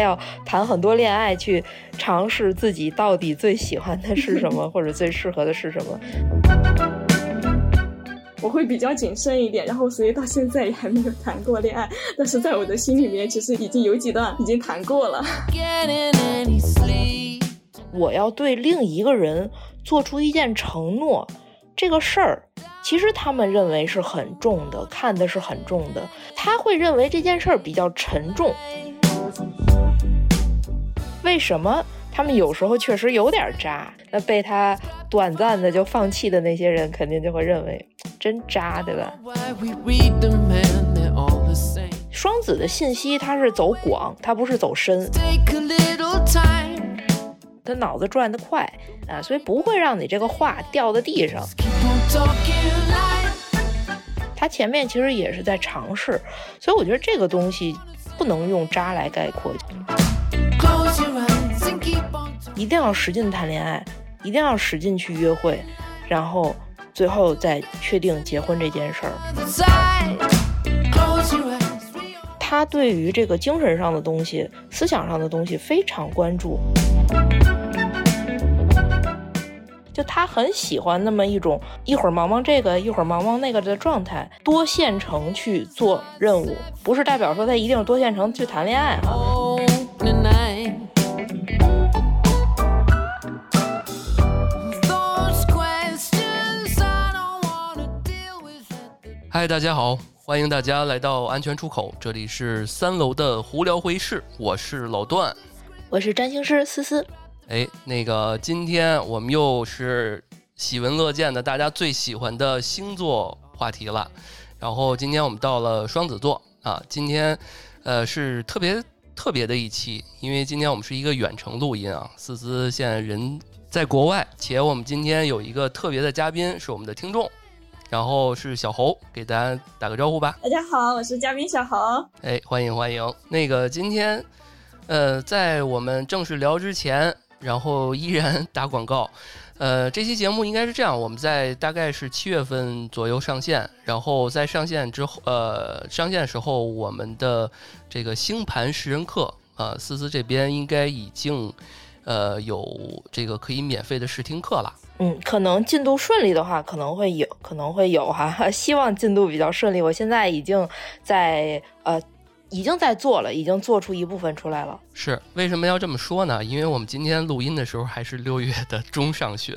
要谈很多恋爱，去尝试自己到底最喜欢的是什么，或者最适合的是什么。我会比较谨慎一点，然后所以到现在也还没有谈过恋爱，但是在我的心里面，其实已经有几段已经谈过了。我要对另一个人做出一件承诺，这个事儿，其实他们认为是很重的，看的是很重的。他会认为这件事儿比较沉重。为什么？他们有时候确实有点渣。那被他短暂的就放弃的那些人，肯定就会认为 真渣，对吧？双子的信息它是走广，它不是走深。他脑子转得快啊，所以不会让你这个话掉在地上。他前面其实也是在尝试，所以我觉得这个东西不能用渣来概括。一定要使劲谈恋爱，一定要使劲去约会，然后最后再确定结婚这件事儿。他对于这个精神上的东西、思想上的东西非常关注。就他很喜欢那么一种一会儿忙忙这个，一会儿忙忙那个的状态，多线程去做任务，不是代表说他一定多线程去谈恋爱啊。嗨，大家好，欢迎大家来到安全出口，这里是三楼的胡聊会议室，我是老段，我是占星师思思。哎，那个今天我们又是喜闻乐见的大家最喜欢的星座话题了，然后今天我们到了双子座啊，今天呃是特别特别的一期，因为今天我们是一个远程录音啊，思思现在人在国外，且我们今天有一个特别的嘉宾是我们的听众。然后是小侯，给大家打个招呼吧。大家好，我是嘉宾小侯。哎，欢迎欢迎。那个今天，呃，在我们正式聊之前，然后依然打广告。呃，这期节目应该是这样，我们在大概是七月份左右上线，然后在上线之后，呃，上线的时候，我们的这个星盘识人课，啊，思思这边应该已经，呃，有这个可以免费的试听课了。嗯，可能进度顺利的话，可能会有，可能会有哈。希望进度比较顺利。我现在已经在呃，已经在做了，已经做出一部分出来了。是为什么要这么说呢？因为我们今天录音的时候还是六月的中上旬，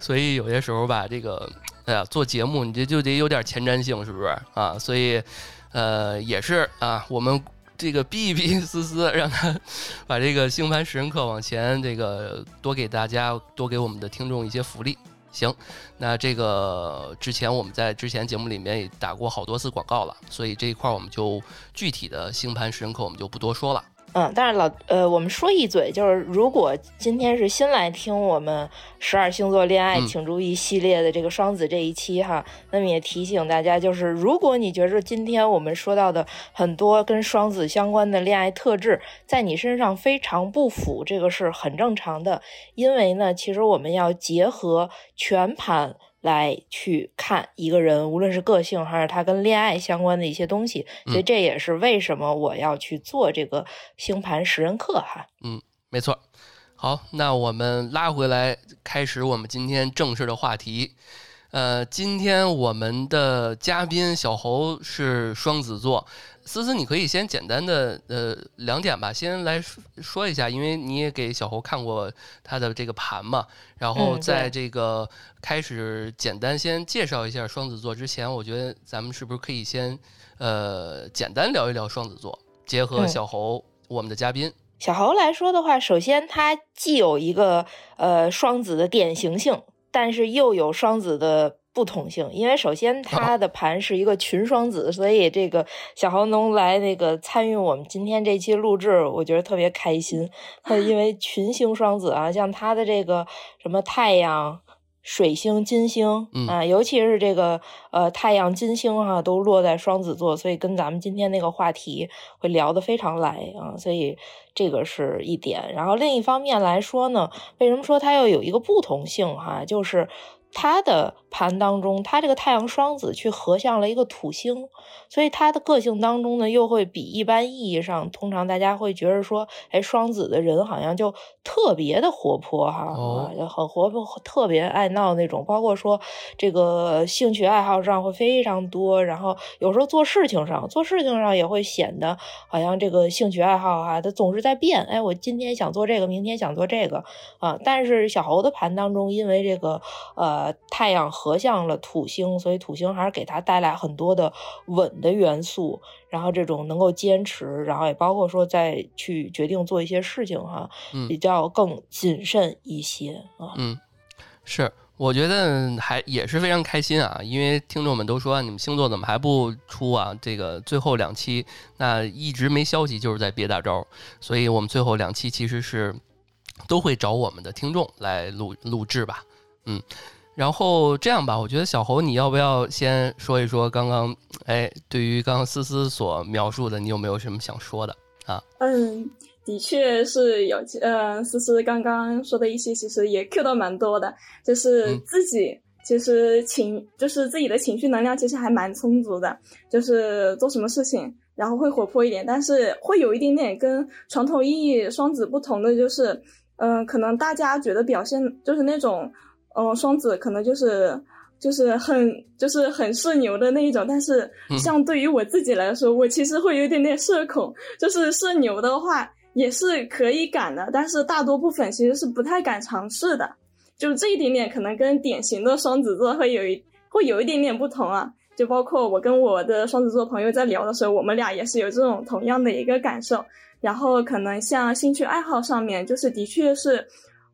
所以有些时候吧，这个哎呀，做节目你这就得有点前瞻性，是不是啊？所以呃，也是啊，我们。这个逼一逼 思思，让他 把这个星盘识人课往前，这个多给大家，多给我们的听众一些福利。行，那这个之前我们在之前节目里面也打过好多次广告了，所以这一块我们就具体的星盘识人课我们就不多说了。嗯，但是老呃，我们说一嘴，就是如果今天是新来听我们十二星座恋爱请注意系列的这个双子这一期哈，那么也提醒大家，就是如果你觉着今天我们说到的很多跟双子相关的恋爱特质在你身上非常不符，这个是很正常的，因为呢，其实我们要结合全盘。来去看一个人，无论是个性还是他跟恋爱相关的一些东西，所以这也是为什么我要去做这个星盘识人课哈。嗯，没错。好，那我们拉回来，开始我们今天正式的话题。呃，今天我们的嘉宾小侯是双子座。思思，你可以先简单的呃两点吧，先来说一下，因为你也给小侯看过他的这个盘嘛，然后在这个开始简单先介绍一下双子座之前，我觉得咱们是不是可以先呃简单聊一聊双子座，结合小侯我们的嘉宾。小侯来说的话，首先他既有一个呃双子的典型性，但是又有双子的。不同性，因为首先 他的盘是一个群双子，所以这个小豪能来那个参与我们今天这期录制，我觉得特别开心。他 因为群星双子啊，像他的这个什么太阳、水星、金星啊，尤其是这个呃太阳、金星哈，都落在双子座，所以跟咱们今天那个话题会聊得非常来啊，所以这个是一点。然后另一方面来说呢，为什么说它要有一个不同性哈，就是。它的盘当中，他这个太阳双子去合向了一个土星，所以他的个性当中呢，又会比一般意义上，通常大家会觉得说，哎，双子的人好像就特别的活泼哈，哦。啊，很活泼，特别爱闹那种，包括说这个兴趣爱好上会非常多，然后有时候做事情上，做事情上也会显得好像这个兴趣爱好哈、它总是在变，哎，我今天想做这个，明天想做这个。啊，但是小猴的盘当中，因为这个呃太阳合向了土星，所以土星还是给他带来很多的稳的元素，然后这种能够坚持，然后也包括说再去决定做一些事情哈、嗯比较更谨慎一些啊。嗯，是，我觉得还也是非常开心啊，因为听众们都说你们星座怎么还不出啊？这个最后两期那一直没消息，就是在憋大招，所以我们最后两期其实是都会找我们的听众来录录制吧，嗯。然后这样吧，我觉得小侯，你要不要先说一说刚刚，哎，对于刚刚思思所描述的，你有没有什么想说的啊？嗯，的确是有，呃，思思刚刚说的一些，其实也 Q 到蛮多的，就是自己其实情，就是自己的情绪能量其实还蛮充足的，就是做什么事情，然后会活泼一点，但是会有一点点跟传统意义双子不同的，就是，嗯、可能大家觉得表现就是那种，嗯、双子可能就是。就是很就是很社牛的那一种，但是嗯像对于我自己来说，我其实会有一点点社恐，就是社牛的话也是可以敢的，但是大多部分其实是不太敢尝试的。就这一点点，可能跟典型的双子座会有一会有一点点不同啊。就包括我跟我的双子座朋友在聊的时候，我们俩也是有这种同样的一个感受。然后可能像兴趣爱好上面，就是的确是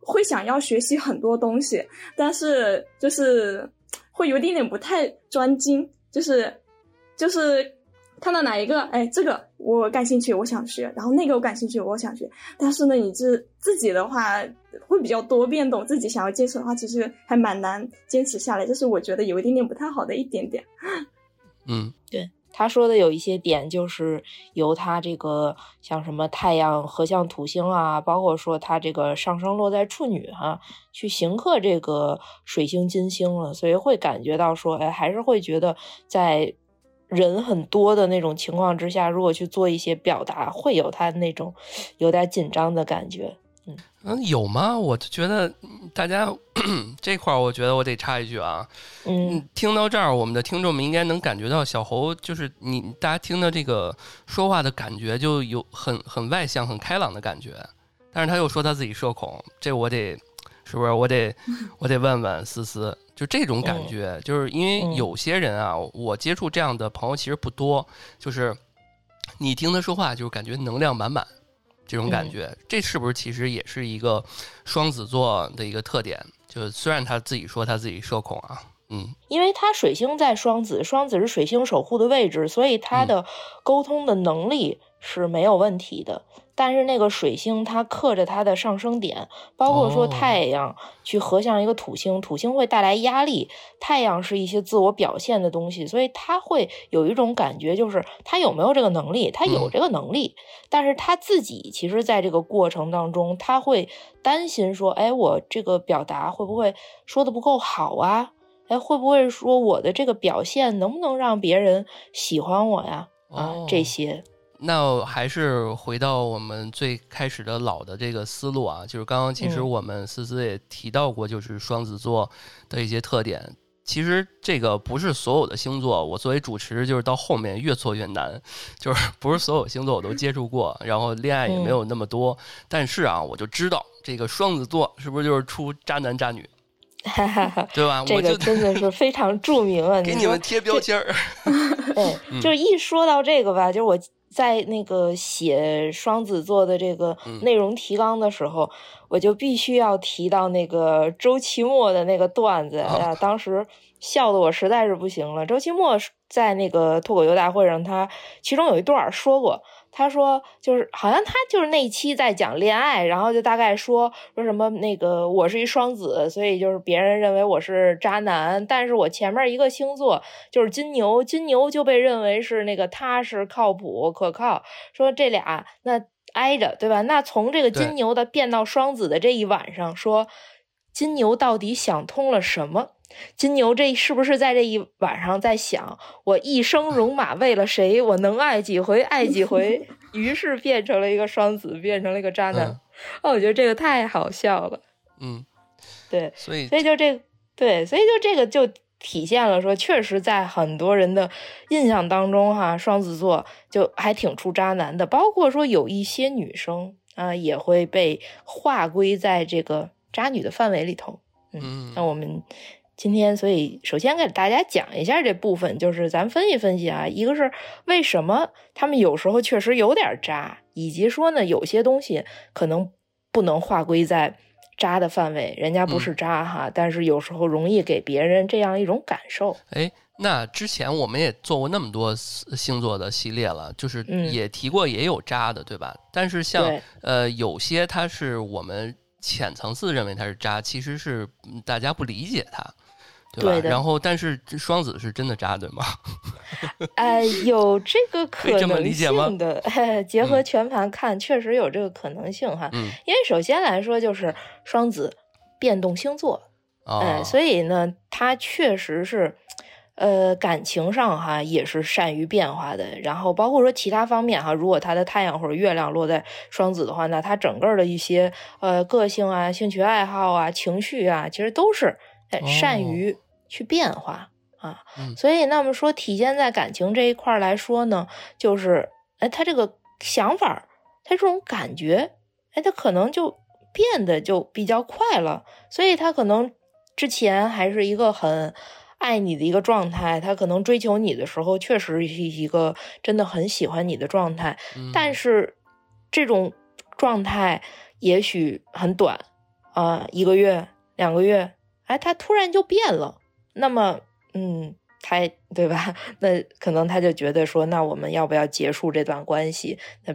会想要学习很多东西，但是就是会有一点点不太专精，就是就是看到哪一个，哎，这个我感兴趣，我想学，然后那个我感兴趣，我想学。但是呢，你自自己的话会比较多变动，自己想要坚持的话，其实还蛮难坚持下来，这是我觉得有一点点不太好的一点点。嗯他说的有一些点，就是由他这个像什么太阳合相土星啊，包括说他这个上升落在处女哈、去刑克这个水星金星了，所以会感觉到说，哎，还是会觉得在人很多的那种情况之下，如果去做一些表达，会有他那种有点紧张的感觉。嗯，有吗？我就觉得嗯大家 这块儿，我觉得我得插一句啊，嗯。嗯，听到这儿，我们的听众们应该能感觉到小侯就是你，大家听的这个说话的感觉就有很很外向、很开朗的感觉，但是他又说他自己社恐，这我得是不是？我得 我得问问思思，就这种感觉，就是因为嗯有些人啊，我接触这样的朋友其实不多，就是你听他说话，就是感觉能量满满。这种感觉，这是不是其实也是一个双子座的一个特点？就虽然他自己说他自己社恐啊，嗯因为他水星在双子，双子是水星守护的位置，所以他的沟通的能力是没有问题的。但是那个水星它克着它的上升点，包括说哦。太阳去合向一个土星，土星会带来压力，太阳是一些自我表现的东西，所以他会有一种感觉，就是他有没有这个能力，他有嗯这个能力，但是他自己其实在这个过程当中，他会担心说，哎，我这个表达会不会说的不够好啊？哎，会不会说我的这个表现能不能让别人喜欢我呀？啊，哦。这些，那还是回到我们最开始的老的这个思路啊，就是刚刚其实嗯我们思思也提到过，就是双子座的一些特点。其实这个不是所有的星座，我作为主持就是到后面越做越难，就是 不是所有星座我都接触过，然后恋爱也没有那么多。但是啊，我就知道这个双子座是不是就是出渣男渣女，哈哈哈。对吧？这个真的是非常著名啊！给你们贴标签儿。对，嗯就是一说到这个吧，就是我在那个写双子座的这个嗯内容提纲的时候，我就必须要提到那个周奇墨的那个段子啊啊，当时笑的我实在是不行了。周奇墨在那个脱口秀大会上，他其中有一段说过。他说，就是好像他就是那一期在讲恋爱，然后就大概说说什么那个我是一双子，所以就是别人认为我是渣男，但是我前面一个星座就是金牛，金牛就被认为是那个踏实、靠谱、可靠。说这俩那挨着，对吧？那从这个金牛的变到双子的这一晚上，说金牛到底想通了什么？金牛这是不是在这一晚上在想，我一生戎马为了谁？我能爱几回爱几回？于是变成了一个双子，变成了一个渣男。哦，我觉得这个太好笑了。嗯，对，所以所以就这对，所以就这个就体现了说，确实在很多人的印象当中，哈，双子座就还挺出渣男的。包括说有一些女生啊，也会被划归在这个渣女的范围里头。嗯，那我们。今天，所以首先给大家讲一下这部分，就是咱分析分析啊，一个是为什么他们有时候确实有点渣，以及说呢，有些东西可能不能划归在渣的范围，人家不是渣哈，但是有时候容易给别人这样一种感受。哎，那之前我们也做过那么多星座的系列了，就是也提过也有渣的，对吧？但是像呃有些他是我们浅层次认为他是渣，其实是大家不理解他。对的，然后但是双子是真的渣，对吗？哎，有这个可能性的，结合全盘看，确实有这个可能性哈。嗯，因为首先来说就是双子变动星座，哎，所以呢，他确实是，呃，感情上哈也是善于变化的。然后包括说其他方面哈，如果他的太阳或者月亮落在双子的话，那他整个的一些呃个性啊、兴趣爱好啊、情绪啊，其实都是善于。去变化啊，所以那么说体现在感情这一块来说呢，就是哎，他这个想法，他这种感觉，哎，他可能就变得就比较快了。所以他可能之前还是一个很爱你的一个状态，他可能追求你的时候，确实是一个真的很喜欢你的状态。但是这种状态也许很短啊，一个月、两个月，哎，他突然就变了。那么，嗯，他对吧？那可能他就觉得说，那我们要不要结束这段关系？那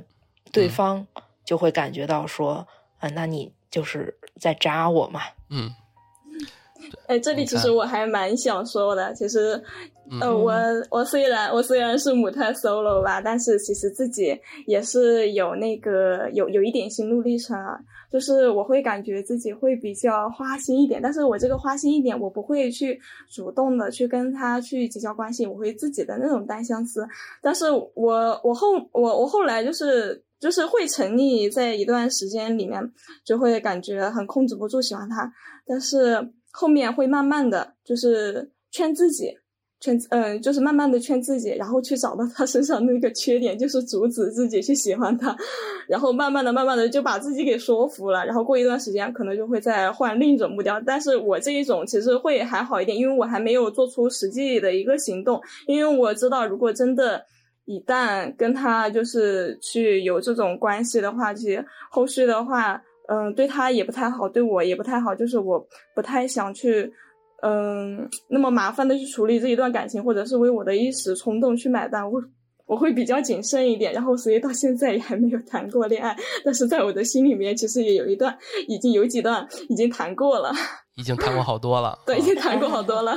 对方就会感觉到说，啊，那你就是在扎我嘛？嗯。哎，这里其实我还蛮想说的，其实，呃，我我虽然我虽然是母胎 solo 吧，但是其实自己也是有那个有有一点心路历程啊，就是我会感觉自己会比较花心一点，但是我这个花心一点，我不会去主动的去跟他去结交关系，我会自己的那种单相思，但是我我后我我后来就是就是会沉溺在一段时间里面，就会感觉很控制不住喜欢他，但是。后面会慢慢的就是劝自己，劝嗯，就是慢慢的劝自己，然后去找到他身上那个缺点，就是阻止自己去喜欢他，然后慢慢的、慢慢的就把自己给说服了，然后过一段时间可能就会再换另一种目标。但是我这一种其实会还好一点，因为我还没有做出实际的一个行动，因为我知道如果真的，一旦跟他就是去有这种关系的话，其实后续的话。嗯，对他也不太好，对我也不太好，就是我不太想去，嗯，那么麻烦的去处理这一段感情，或者是为我的一时冲动去买单，我我会比较谨慎一点。然后，所以到现在也还没有谈过恋爱，但是在我的心里面，其实也有一段，已经有几段已经谈过了，已经谈过好多了，对，已经谈过好多了。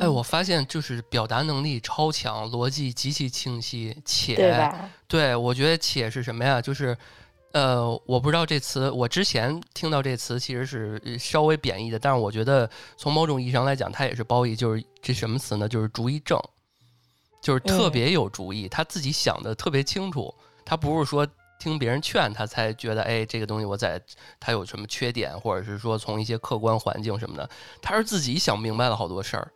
哎，我发现就是表达能力超强，逻辑极其清晰，且对我觉得且是什么呀？就是。呃，我不知道这词，我之前听到这词其实是稍微贬义的，但是我觉得从某种意义上来讲，它也是褒义。就是这什么词呢？就是主意正，就是特别有主意，他自己想的特别清楚，他不是说听别人劝他才觉得，哎，这个东西我在他有什么缺点，或者是说从一些客观环境什么的，他是自己想明白了好多事儿。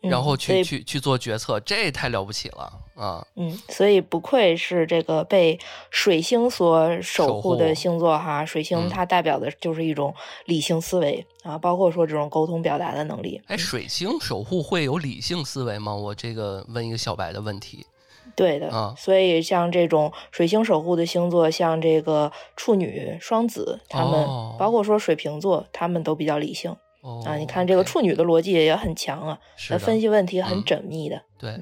然后去去去做决策，这太了不起了啊！嗯，所以不愧是这个被水星所守护的星座哈。水星它代表的就是一种理性思维啊，包括说这种沟通表达的能力。哎，水星守护会有理性思维吗？我这个问一个小白的问题。对的啊，所以像这种水星守护的星座，像这个处女、双子，他们包括说水瓶座，他们都比较理性。啊，你看这个处女的逻辑也很强啊，分析问题很缜密的。对，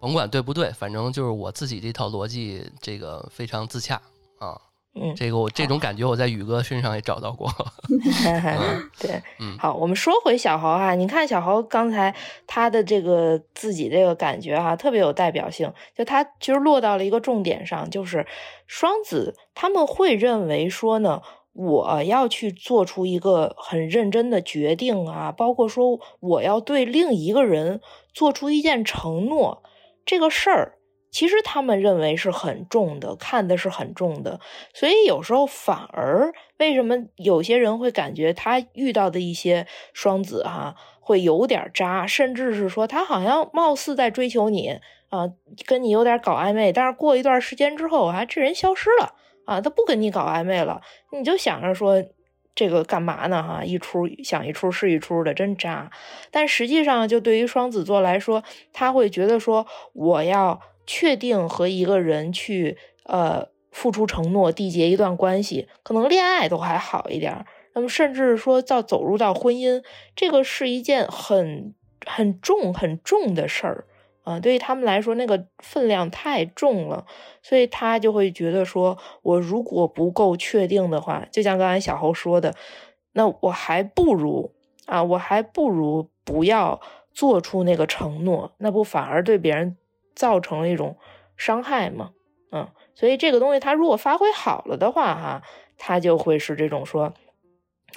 甭管对不对，反正就是我自己这套逻辑，这个非常自洽啊。嗯，这个我这种感觉我在宇哥身上也找到过。对，嗯，好，我们说回小豪哈，你看小豪刚才他的这个自己这个感觉哈，特别有代表性，就他其实落到了一个重点上，就是双子他们会认为说呢。我要去做出一个很认真的决定啊，包括说我要对另一个人做出一件承诺，这个事儿其实他们认为是很重的，看的是很重的。所以有时候反而为什么有些人会感觉他遇到的一些双子哈会有点渣，甚至是说他好像貌似在追求你啊，跟你有点搞暧昧，但是过一段时间之后啊，这人消失了。啊，他不跟你搞暧昧了，你就想着说这个干嘛呢？哈，一出想一出是一出的，真渣。但实际上，就对于双子座来说，他会觉得说，我要确定和一个人去呃付出承诺，缔结一段关系，可能恋爱都还好一点。那么，甚至说到走入到婚姻，这个是一件很很重很重的事儿。嗯，对于他们来说，那个分量太重了，所以他就会觉得说，我如果不够确定的话，就像刚才小侯说的，那我还不如啊，我还不如不要做出那个承诺，那不反而对别人造成了一种伤害吗？嗯，所以这个东西，他如果发挥好了的话，哈，他就会是这种说，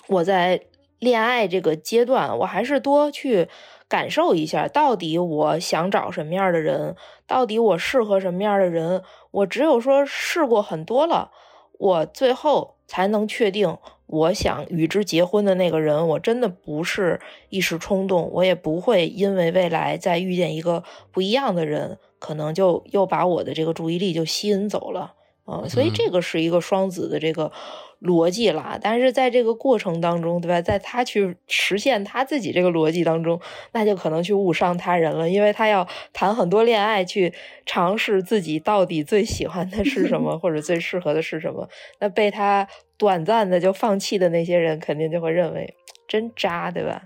我在恋爱这个阶段，我还是多去。感受一下，到底我想找什么样的人？到底我适合什么样的人？我只有说试过很多了，我最后才能确定我想与之结婚的那个人。我真的不是一时冲动，我也不会因为未来再遇见一个不一样的人，可能就又把我的这个注意力就吸引走了。啊，所以这个是一个双子的这个。逻辑啦，但是在这个过程当中，对吧？在他去实现他自己这个逻辑当中，那就可能去误伤他人了，因为他要谈很多恋爱，去尝试自己到底最喜欢的是什么，或者最适合的是什么。那被他短暂的就放弃的那些人，肯定就会认为真渣，对吧？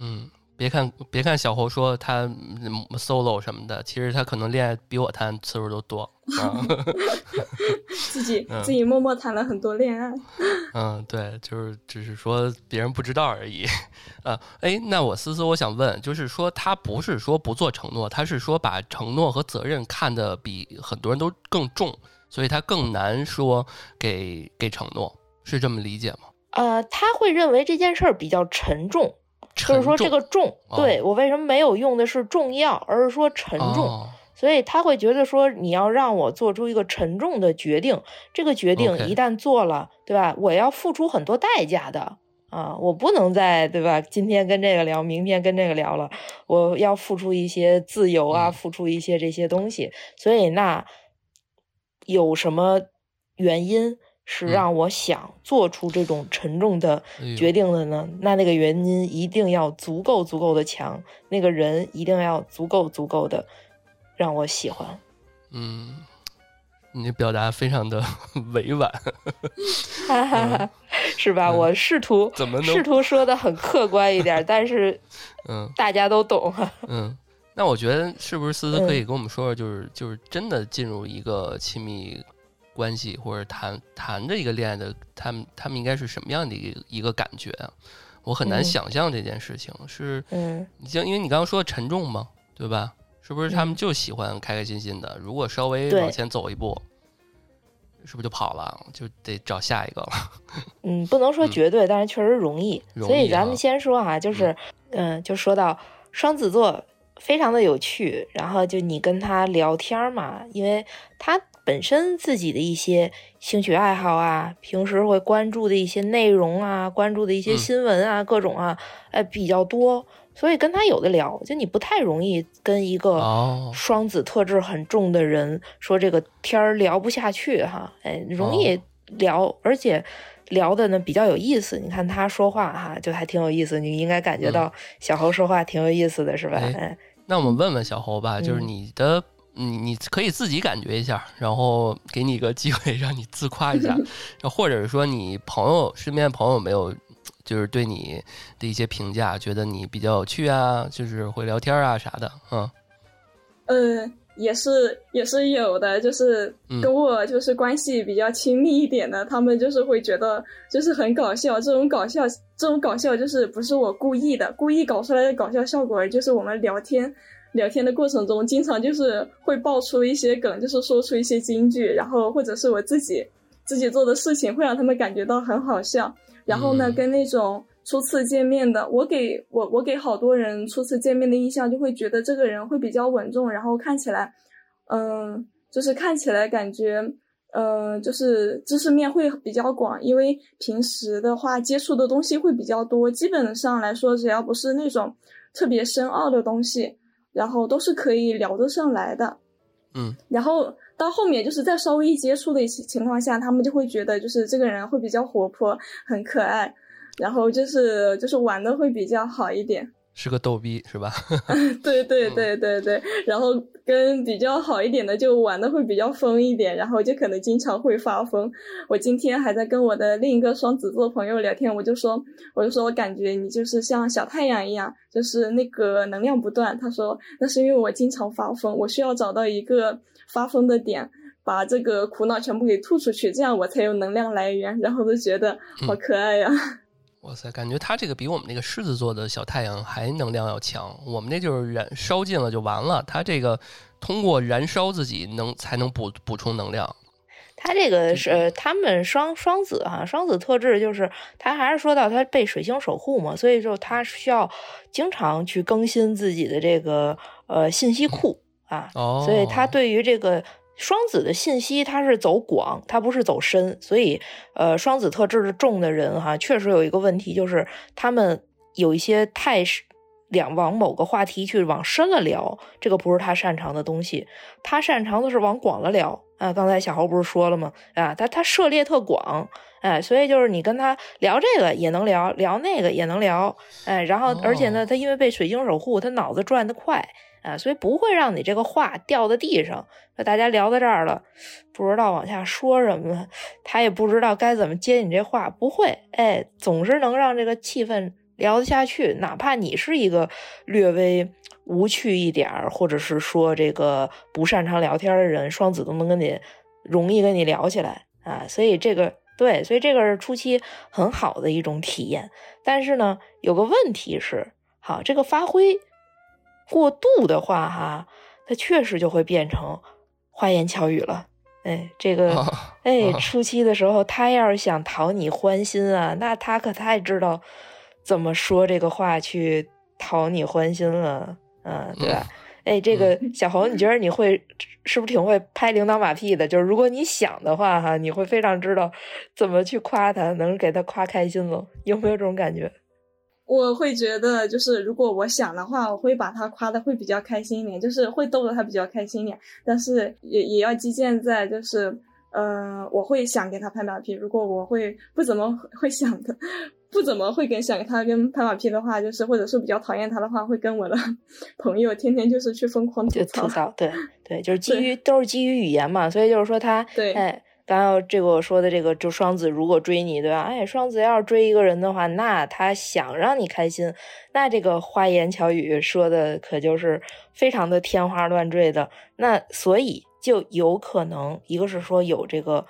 嗯。别看别看小侯说他 solo 什么的，其实他可能恋爱比我谈次数都多。啊 自己 自己默默谈了很多恋爱。嗯，对，就是只是说别人不知道而已。呃，哎，那我思思，我想问，就是说他不是说不做承诺，他是说把承诺和责任看得比很多人都更重，所以他更难说给给承诺，是这么理解吗？呃，他会认为这件事儿比较沉重。就是说这个重，对我为什么没有用的是重要，而是说沉重，所以他会觉得说你要让我做出一个沉重的决定，这个决定一旦做了，对吧？我要付出很多代价的啊，我不能再对吧？今天跟这个聊，明天跟这个聊了，我要付出一些自由啊，付出一些这些东西，所以那有什么原因？是让我想做出这种沉重的决定的呢？那那个原因一定要足够足够的强，那个人一定要足够足够的让我喜欢。嗯，你表达非常的 委婉，是吧？我试图怎么试图说的很客观一点，但是 嗯，大家都懂。嗯，那我觉得是不是思思可以跟我们说说，就是就是真的进入一个亲密。关系或者谈谈着一个恋爱的，他们他们应该是什么样的一个一个感觉啊？我很难想象这件事情是，嗯，像因为你刚刚说沉重嘛，对吧？是不是他们就喜欢开开心心的？如果稍微往前走一步，是不是就跑了？就得找下一个了？嗯，不能说绝对，但是确实容易。所以咱们先说哈，就是嗯，就说到双子座非常的有趣，然后就你跟他聊天嘛，因为他。本身自己的一些兴趣爱好啊，平时会关注的一些内容啊，关注的一些新闻啊，各种啊，哎比较多，所以跟他有的聊。就你不太容易跟一个双子特质很重的人说这个天儿聊不下去哈，哎，容易聊，而且聊的呢比较有意思。你看他说话哈，就还挺有意思，你应该感觉到小侯说话挺有意思的是吧？哎，那我们问问小侯吧，就是你的。你你可以自己感觉一下，然后给你一个机会让你自夸一下，或者是说你朋友身边朋友没有，就是对你的一些评价，觉得你比较有趣啊，就是会聊天啊啥的，嗯，呃，也是也是有的，就是跟我就是关系比较亲密一点的，他们就是会觉得就是很搞笑，这种搞笑这种搞笑就是不是我故意的，故意搞出来的搞笑效果，就是我们聊天。聊天的过程中，经常就是会爆出一些梗，就是说出一些金句，然后或者是我自己自己做的事情会让他们感觉到很好笑。然后呢，跟那种初次见面的，我给我我给好多人初次见面的印象就会觉得这个人会比较稳重，然后看起来，嗯，就是看起来感觉。呃，就是知识面会比较广，因为平时的话接触的东西会比较多，基本上来说，只要不是那种特别深奥的东西，然后都是可以聊得上来的。嗯，然后到后面就是在稍微一接触的一些情况下，他们就会觉得就是这个人会比较活泼，很可爱，然后就是就是玩的会比较好一点。是个逗逼是吧？对对对对对，然后跟比较好一点的就玩的会比较疯一点，然后就可能经常会发疯。我今天还在跟我的另一个双子座朋友聊天，我就说，我就说我感觉你就是像小太阳一样，就是那个能量不断。他说那是因为我经常发疯，我需要找到一个发疯的点，把这个苦恼全部给吐出去，这样我才有能量来源。然后就觉得好可爱呀。哇塞，感觉他这个比我们那个狮子座的小太阳还能量要强。我们那就是燃烧尽了就完了，他这个通过燃烧自己能才能补补充能量。他这个是他们双双子哈，双子特质就是他还是说到他被水星守护嘛，所以说他需要经常去更新自己的这个呃信息库啊，所以他对于这个。双子的信息，它是走广，它不是走深，所以，呃，双子特质重的人哈，确实有一个问题，就是他们有一些太两往某个话题去往深了聊，这个不是他擅长的东西，他擅长的是往广了聊啊。刚才小侯不是说了吗？啊，他他涉猎特广，哎，所以就是你跟他聊这个也能聊，聊那个也能聊，哎，然后而且呢，他因为被水晶守护，他脑子转得快。啊，所以不会让你这个话掉在地上。那大家聊到这儿了，不知道往下说什么，他也不知道该怎么接你这话，不会，哎，总是能让这个气氛聊得下去。哪怕你是一个略微无趣一点儿，或者是说这个不擅长聊天的人，双子都能跟你容易跟你聊起来啊。所以这个对，所以这个是初期很好的一种体验。但是呢，有个问题是，好，这个发挥。过度的话，哈，它确实就会变成花言巧语了。哎，这个，哎，初期的时候，他要是想讨你欢心啊，那他可太知道怎么说这个话去讨你欢心了，嗯，对吧？哎，这个小红，你觉得你会是不是挺会拍领导马屁的？就是如果你想的话，哈，你会非常知道怎么去夸他，能给他夸开心了。有没有这种感觉？我会觉得，就是如果我想的话，我会把他夸的会比较开心一点，就是会逗得他比较开心一点。但是也也要基建在，就是，呃，我会想给他拍马屁。如果我会不怎么会想的，不怎么会跟想跟他跟拍马屁的话，就是或者是比较讨厌他的话，会跟我的 朋友天天就是去疯狂吐槽。吐槽，对对，就是基于都是基于语言嘛，所以就是说他，对，哎。刚刚这个我说的这个，就双子如果追你，对吧？哎，双子要是追一个人的话，那他想让你开心，那这个花言巧语说的可就是非常的天花乱坠的。那所以就有可能，一个是说有这个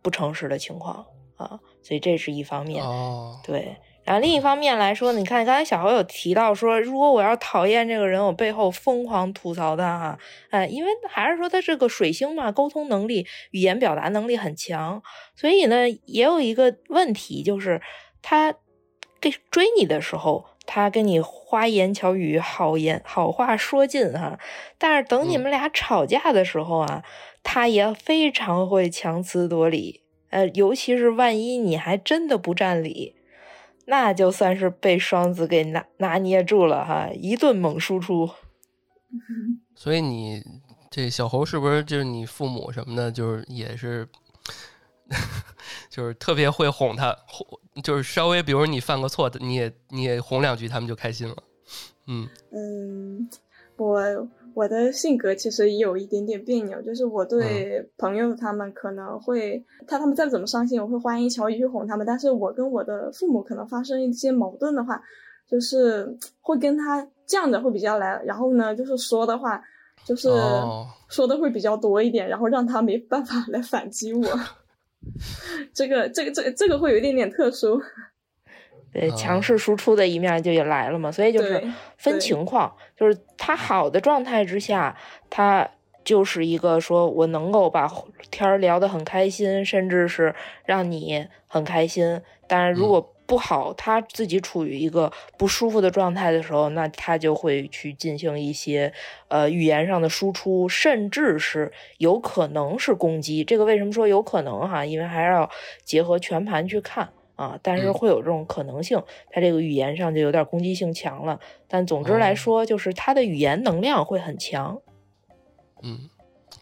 不诚实的情况啊，所以这是一方面。哦，对。然后另一方面来说，你看刚才小侯有提到说，如果我要讨厌这个人，我背后疯狂吐槽他哈，哎，因为还是说他这个水星嘛，沟通能力、语言表达能力很强，所以呢，也有一个问题就是他给追你的时候，他跟你花言巧语、好言好话说尽哈，但是等你们俩吵架的时候啊，他也非常会强词夺理，呃，尤其是万一你还真的不占理。那就算是被双子给拿拿捏住了哈，一顿猛输出。所以你这小猴是不是就是你父母什么的，就是也是，就是特别会哄他，哄就是稍微比如你犯个错，你也你也哄两句，他们就开心了。嗯嗯，我。我的性格其实也有一点点别扭，就是我对朋友他们可能会，他他们再怎么伤心，我会花言巧语去哄他们。但是我跟我的父母可能发生一些矛盾的话，就是会跟他犟的会比较来，然后呢，就是说的话，就是说的会比较多一点，然后让他没办法来反击我。这个这个这个这个会有一点点特殊。对，强势输出的一面就也来了嘛，所以就是分情况，就是他好的状态之下，他就是一个说我能够把天儿聊得很开心，甚至是让你很开心。但是，如果不好，他自己处于一个不舒服的状态的时候，那他就会去进行一些呃语言上的输出，甚至是有可能是攻击。这个为什么说有可能哈？因为还是要结合全盘去看啊。但是会有这种可能性，他这个语言上就有点攻击性强了。但总之来说，就是他的语言能量会很强。嗯，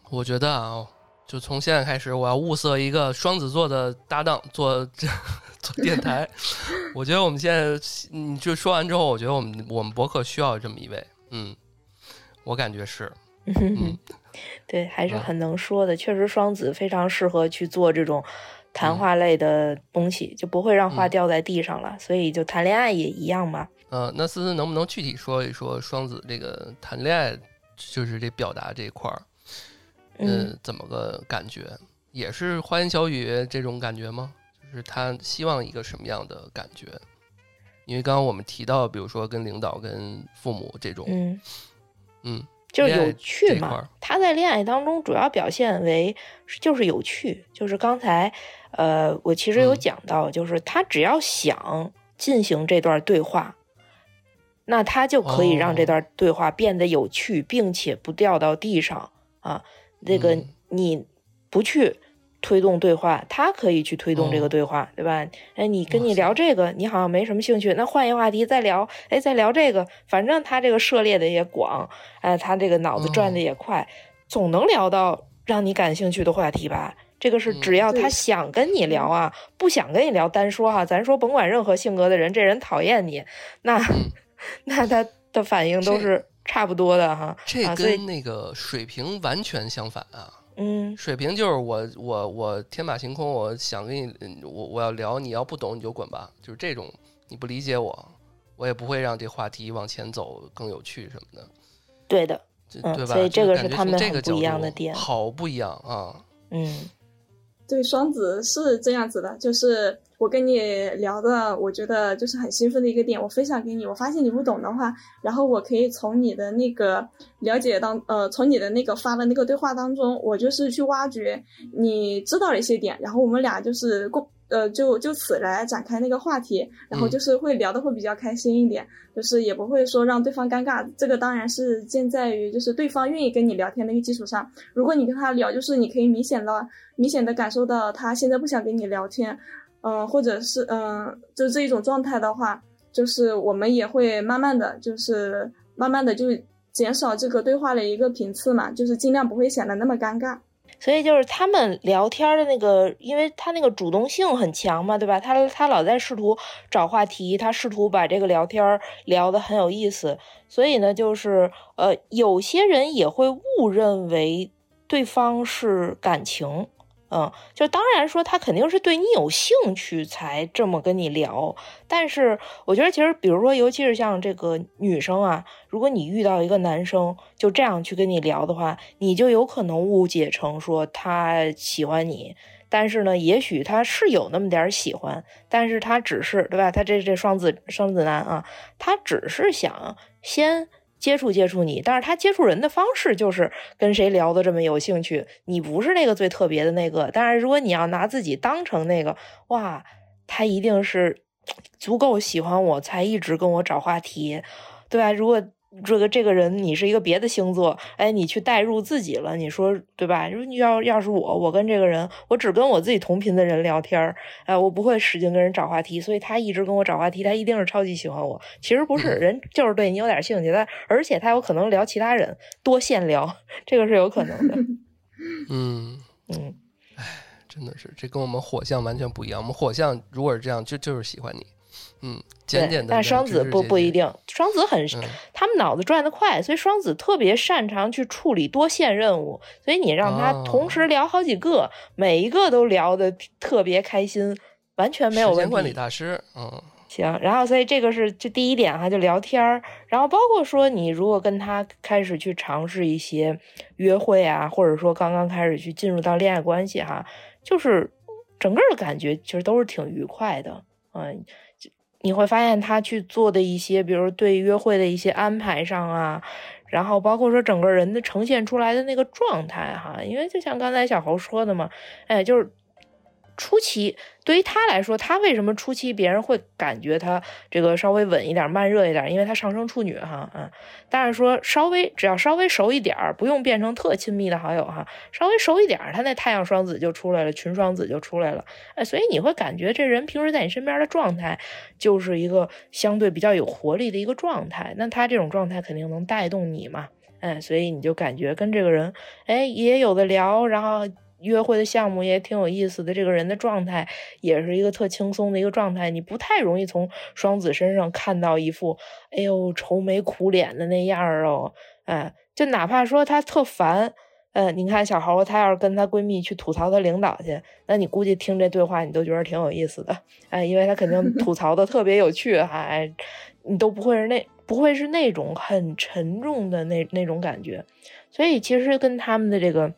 我觉得啊，就从现在开始，我要物色一个双子座的搭档做这。做电台，我觉得我们现在，你就说完之后，我觉得我们我们博客需要这么一位，嗯，我感觉是，嗯，对，还是很能说的，确实双子非常适合去做这种谈话类的东西，就不会让话掉在地上了，所以就谈恋爱也一样嘛。嗯，那思思能不能具体说一说双子这个谈恋爱，就是这表达这一块儿，嗯，怎么个感觉？也是花言巧语这种感觉吗？就是他希望一个什么样的感觉？因为刚刚我们提到，比如说跟领导、跟父母这种，嗯嗯，就是有趣嘛。他在恋爱当中主要表现为就是有趣，就是刚才呃，我其实有讲到，就是他只要想进行这段对话，那他就可以让这段对话变得有趣，并且不掉到地上啊。这个你不去。推动对话，他可以去推动这个对话，对吧？哎，你跟你聊这个，你好像没什么兴趣，那换一个话题再聊。哎，再聊这个，反正他这个涉猎的也广，哎，他这个脑子转的也快，总能聊到让你感兴趣的话题吧？这个是只要他想跟你聊啊，不想跟你聊单说哈，咱说甭管任何性格的人，这人讨厌你，那 那他的反应都是差不多的哈。这跟那个水平完全相反啊。嗯，水平就是我我我天马行空，我想跟你我我要聊，你要不懂你就滚吧，就是这种，你不理解我，我也不会让这话题往前走更有趣什么的。对的，对吧？所以这个是他们很不一样的点，好不一样啊。嗯，对，双子是这样子的，就是。我跟你聊的，我觉得就是很兴奋的一个点，我分享给你。我发现你不懂的话，然后我可以从你的那个了解当，呃，从你的那个发的那个对话当中，我就是去挖掘你知道的一些点，然后我们俩就是共，呃，就就此来展开那个话题，然后就是会聊的会比较开心一点，就是也不会说让对方尴尬。这个当然是建在于就是对方愿意跟你聊天的一个基础上。如果你跟他聊，就是你可以明显的、明显的感受到他现在不想跟你聊天。嗯，或者是嗯，就这一种状态的话，就是我们也会慢慢的就是慢慢的就减少这个对话的一个频次嘛，就是尽量不会显得那么尴尬。所以就是他们聊天的那个，因为他那个主动性很强嘛，对吧？他他老在试图找话题，他试图把这个聊天聊得很有意思。所以呢，就是呃，有些人也会误认为对方是感情。嗯，就当然说他肯定是对你有兴趣才这么跟你聊，但是我觉得其实，比如说，尤其是像这个女生啊，如果你遇到一个男生就这样去跟你聊的话，你就有可能误解成说他喜欢你，但是呢，也许他是有那么点喜欢，但是他只是对吧？他这这双子双子男啊，他只是想先。接触接触你，但是他接触人的方式就是跟谁聊的这么有兴趣。你不是那个最特别的那个，但是如果你要拿自己当成那个，哇，他一定是足够喜欢我才一直跟我找话题，对吧？如果。这个这个人，你是一个别的星座，哎，你去代入自己了，你说对吧？如要要是我，我跟这个人，我只跟我自己同频的人聊天儿，哎，我不会使劲跟人找话题，所以他一直跟我找话题，他一定是超级喜欢我。其实不是，人就是对你有点兴趣，但而且他有可能聊其他人，多线聊，这个是有可能的。嗯嗯，哎，真的是，这跟我们火象完全不一样。我们火象如果是这样，就就是喜欢你。嗯，简简单。但双子不不一定，双子很，他们脑子转得快，所以双子特别擅长去处理多线任务。所以你让他同时聊好几个，每一个都聊得特别开心，完全没有问题。管理大师，嗯，行。然后，所以这个是这第一点哈，就聊天儿。然后包括说，你如果跟他开始去尝试一些约会啊，或者说刚刚开始去进入到恋爱关系哈，就是整个的感觉其实都是挺愉快的，嗯。你会发现他去做的一些，比如对约会的一些安排上啊，然后包括说整个人的呈现出来的那个状态哈，因为就像刚才小侯说的嘛，哎，就是。初期对于他来说，他为什么初期别人会感觉他这个稍微稳一点、慢热一点？因为他上升处女哈，嗯，但是说稍微只要稍微熟一点儿，不用变成特亲密的好友哈，稍微熟一点儿，他那太阳双子就出来了，群双子就出来了，哎，所以你会感觉这人平时在你身边的状态就是一个相对比较有活力的一个状态，那他这种状态肯定能带动你嘛，哎，所以你就感觉跟这个人哎也有的聊，然后。约会的项目也挺有意思的，这个人的状态也是一个特轻松的一个状态，你不太容易从双子身上看到一副哎呦愁眉苦脸的那样儿哦，哎，就哪怕说他特烦，嗯，你看小猴，她要是跟她闺蜜去吐槽她领导去，那你估计听这对话你都觉得挺有意思的，哎，因为她肯定吐槽的特别有趣，还你都不会是那不会是那种很沉重的那那种感觉，所以其实跟他们的这个。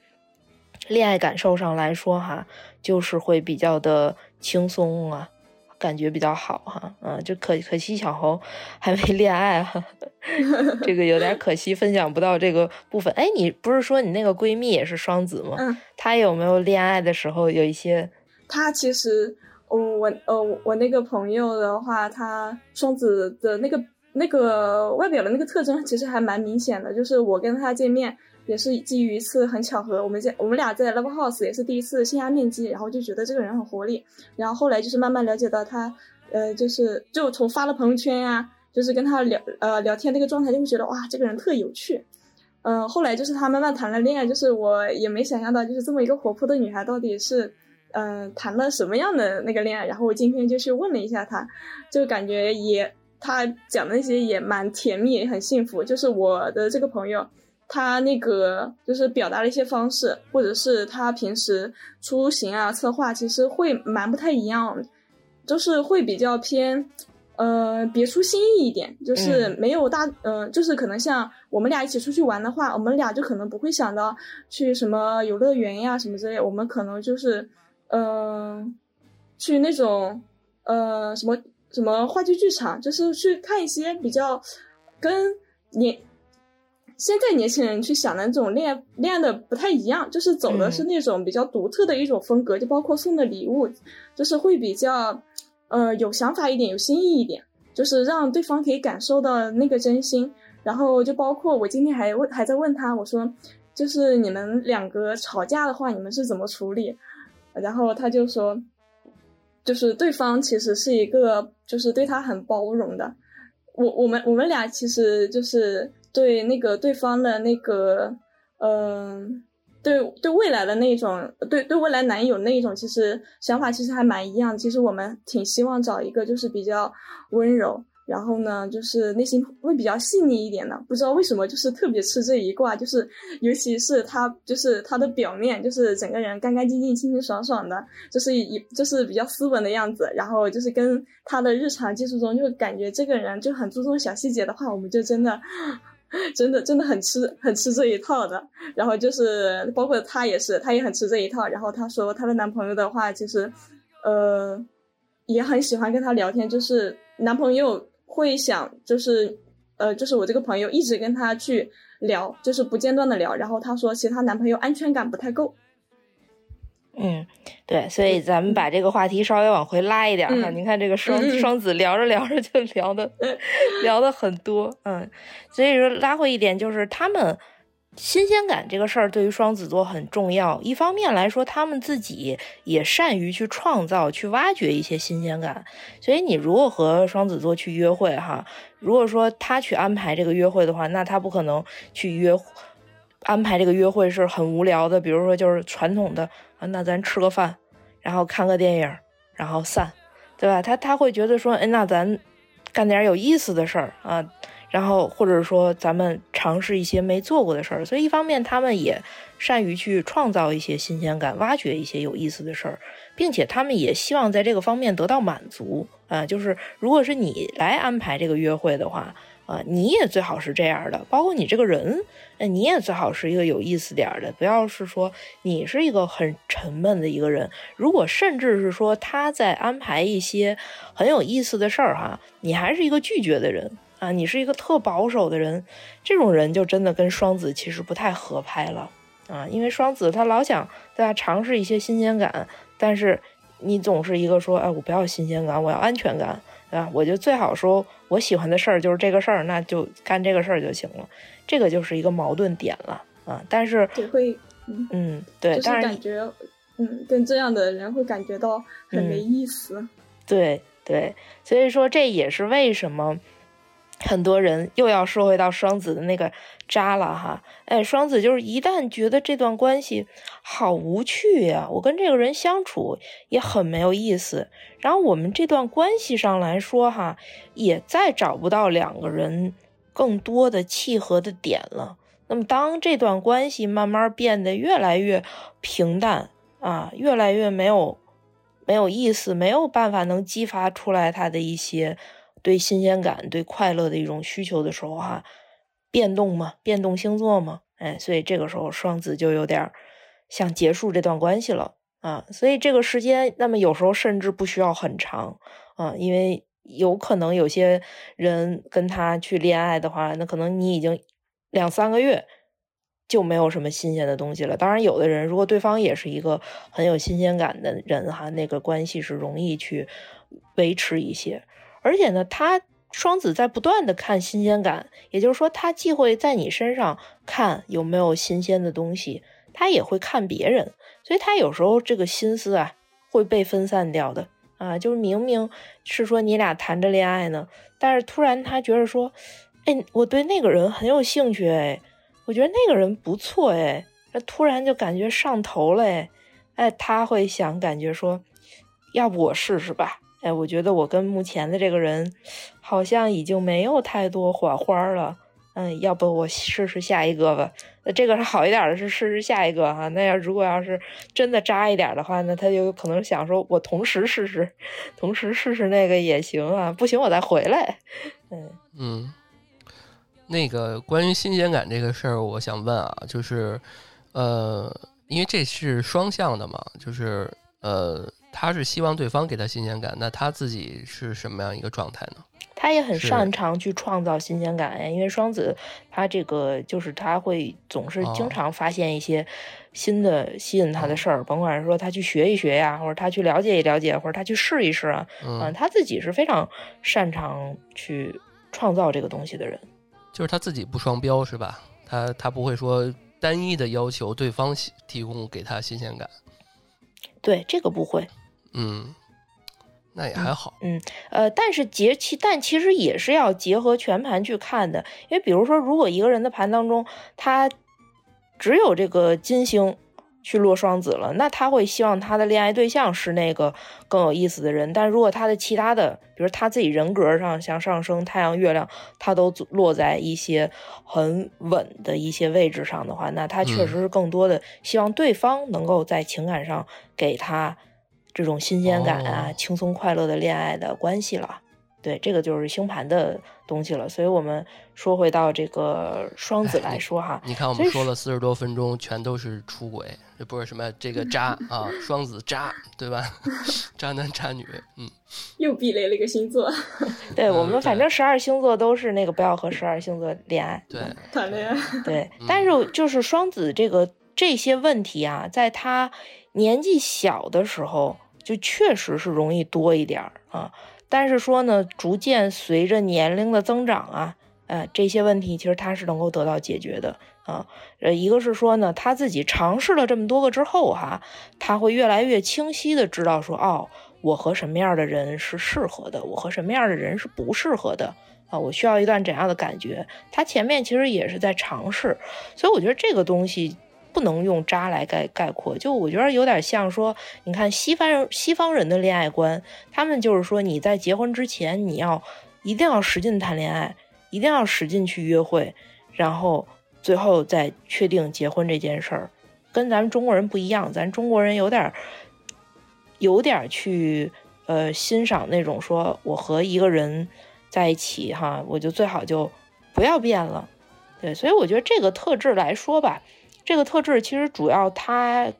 恋爱感受上来说，哈，就是会比较的轻松啊，感觉比较好哈，嗯，就可可惜小猴还没恋爱哈，这个有点可惜，分享不到这个部分。哎，你不是说你那个闺蜜也是双子吗？嗯，她有没有恋爱的时候有一些？她其实，我我呃我那个朋友的话，她双子的那个那个外表的那个特征其实还蛮明显的，就是我跟她见面。也是基于一次很巧合，我们在我们俩在 Love House 也是第一次线下面基，然后就觉得这个人很活力，然后后来就是慢慢了解到他，呃，就是就从发了朋友圈呀，就是跟他聊呃聊天那个状态，就会觉得哇，这个人特有趣，嗯，后来就是他慢慢谈了恋爱，就是我也没想象到，就是这么一个活泼的女孩到底是嗯谈了什么样的那个恋爱，然后我今天就去问了一下他，就感觉也他讲的那些也蛮甜蜜，也很幸福，就是我的这个朋友。他那个就是表达的一些方式，或者是他平时出行啊、策划，其实会蛮不太一样，就是会比较偏，呃，别出心意一点，就是没有大，嗯，就是可能像我们俩一起出去玩的话，我们俩就可能不会想到去什么游乐园呀什么之类，我们可能就是，嗯，去那种，呃，什么什么话剧剧场，就是去看一些比较跟年。现在年轻人去想的那种恋爱恋爱的不太一样，就是走的是那种比较独特的一种风格，就包括送的礼物，就是会比较，呃，有想法一点，有新意一点，就是让对方可以感受到那个真心。然后就包括我今天还问，还在问他，我说，就是你们两个吵架的话，你们是怎么处理？然后他就说，就是对方其实是一个，就是对他很包容的。我我们我们俩其实就是。对那个对方的那个，嗯，对对未来的那一种，对对未来男友那一种，其实想法其实还蛮一样。其实我们挺希望找一个就是比较温柔。然后呢，就是内心会比较细腻一点的，不知道为什么，就是特别吃这一卦，就是尤其是他，就是他的表面，就是整个人干干净净、清清爽爽的，就是一就是比较斯文的样子。然后就是跟他的日常接触中，就感觉这个人就很注重小细节的话，我们就真的，真的真的很吃很吃这一套的。然后就是包括她也是，她也很吃这一套。然后她说她的男朋友的话，其实，呃，也很喜欢跟她聊天，就是男朋友。会想就是，呃，就是我这个朋友一直跟她去聊，就是不间断的聊。然后她说，其实她男朋友安全感不太够。嗯，对，所以咱们把这个话题稍微往回拉一点哈。您看这个双双子聊着聊着就聊的 聊的很多，嗯，所以说拉回一点就是他们。新鲜感这个事儿对于双子座很重要。一方面来说，他们自己也善于去创造、去挖掘一些新鲜感。所以，你如果和双子座去约会，哈，如果说他去安排这个约会的话，那他不可能去约安排这个约会是很无聊的。比如说，就是传统的啊，那咱吃个饭，然后看个电影，然后散，对吧？他他会觉得说，哎，那咱干点有意思的事儿啊。然后，或者说，咱们尝试一些没做过的事儿，所以一方面他们也善于去创造一些新鲜感，挖掘一些有意思的事儿，并且他们也希望在这个方面得到满足啊。就是如果是你来安排这个约会的话，啊，你也最好是这样的，包括你这个人，那你也最好是一个有意思点儿的，不要是说你是一个很沉闷的一个人。如果甚至是说他在安排一些很有意思的事儿哈，你还是一个拒绝的人啊，你是一个特保守的人，这种人就真的跟双子其实不太合拍了啊，因为双子他老想大家尝试一些新鲜感，但是你总是一个说，哎，我不要新鲜感，我要安全感。对吧？我就最好说，我喜欢的事儿就是这个事儿，那就干这个事儿就行了。这个就是一个矛盾点了啊。但是也会，嗯，对，但是感觉，嗯，跟这样的人会感觉到很没意思。对对，所以说这也是为什么。很多人又要说回到双子的那个渣了哈，哎，双子就是一旦觉得这段关系好无趣呀，我跟这个人相处也很没有意思，然后我们这段关系上来说哈，也再找不到两个人更多的契合的点了。那么当这段关系慢慢变得越来越平淡啊，越来越没有没有意思，没有办法能激发出来他的一些。对新鲜感、对快乐的一种需求的时候，哈，变动嘛，变动星座嘛，哎，所以这个时候双子就有点想结束这段关系了啊。所以这个时间，那么有时候甚至不需要很长啊，因为有可能有些人跟他去恋爱的话，那可能你已经两三个月就没有什么新鲜的东西了。当然，有的人如果对方也是一个很有新鲜感的人哈，那个关系是容易去维持一些。而且呢，他双子在不断的看新鲜感，也就是说，他既会在你身上看有没有新鲜的东西，他也会看别人，所以他有时候这个心思啊会被分散掉的啊，就是明明是说你俩谈着恋爱呢，但是突然他觉得说，哎，我对那个人很有兴趣，哎，我觉得那个人不错，哎，那突然就感觉上头了，哎，哎，他会想感觉说，要不我试试吧。哎，我觉得我跟目前的这个人，好像已经没有太多火花了。嗯，要不我试试下一个吧？那这个是好一点的，是试试下一个哈。那要如果要是真的渣一点的话，那他就可能想说，我同时试试，同时试试那个也行啊。不行，我再回来。嗯嗯，那个关于新鲜感这个事儿，我想问啊，就是呃，因为这是双向的嘛，就是呃。他是希望对方给他新鲜感，那他自己是什么样一个状态呢？他也很擅长去创造新鲜感呀，因为双子他这个就是他会总是经常发现一些新的吸引他的事儿，甭管是说他去学一学呀，或者他去了解一了解，或者他去试一试啊，嗯，他自己是非常擅长去创造这个东西的人。就是他自己不双标是吧？他他不会说单一的要求对方提供给他新鲜感。对，这个不会。嗯，那也还好。嗯，呃，但是结其但其实也是要结合全盘去看的，因为比如说，如果一个人的盘当中他只有这个金星去落双子了，那他会希望他的恋爱对象是那个更有意思的人。但如果他的其他的，比如他自己人格上像上升、太阳、月亮，他都落在一些很稳的一些位置上的话，那他确实是更多的希望对方能够在情感上给他。这种新鲜感啊，轻松快乐的恋爱的关系了，对，这个就是星盘的东西了。所以，我们说回到这个双子来说哈，你看我们说了四十多分钟，全都是出轨，这不是什么这个渣 啊，双子渣，对吧？渣男渣女，嗯，又避雷了一个星座。对我们，反正十二星座都是那个不要和十二星座恋爱，对，谈恋爱。对，但是就是双子这个这些问题啊，在他年纪小的时候。就确实是容易多一点儿啊，但是说呢，逐渐随着年龄的增长啊，呃，这些问题其实他是能够得到解决的啊。呃，一个是说呢，他自己尝试了这么多个之后哈，他会越来越清晰的知道说，哦，我和什么样的人是适合的，我和什么样的人是不适合的啊，我需要一段怎样的感觉？他前面其实也是在尝试，所以我觉得这个东西。不能用渣来概概括，就我觉得有点像说，你看西方人西方人的恋爱观，他们就是说你在结婚之前，你要一定要使劲谈恋爱，一定要使劲去约会，然后最后再确定结婚这件事儿，跟咱们中国人不一样，咱中国人有点有点去呃欣赏那种说我和一个人在一起哈，我就最好就不要变了。对，所以我觉得这个特质来说吧，这个特质其实主要它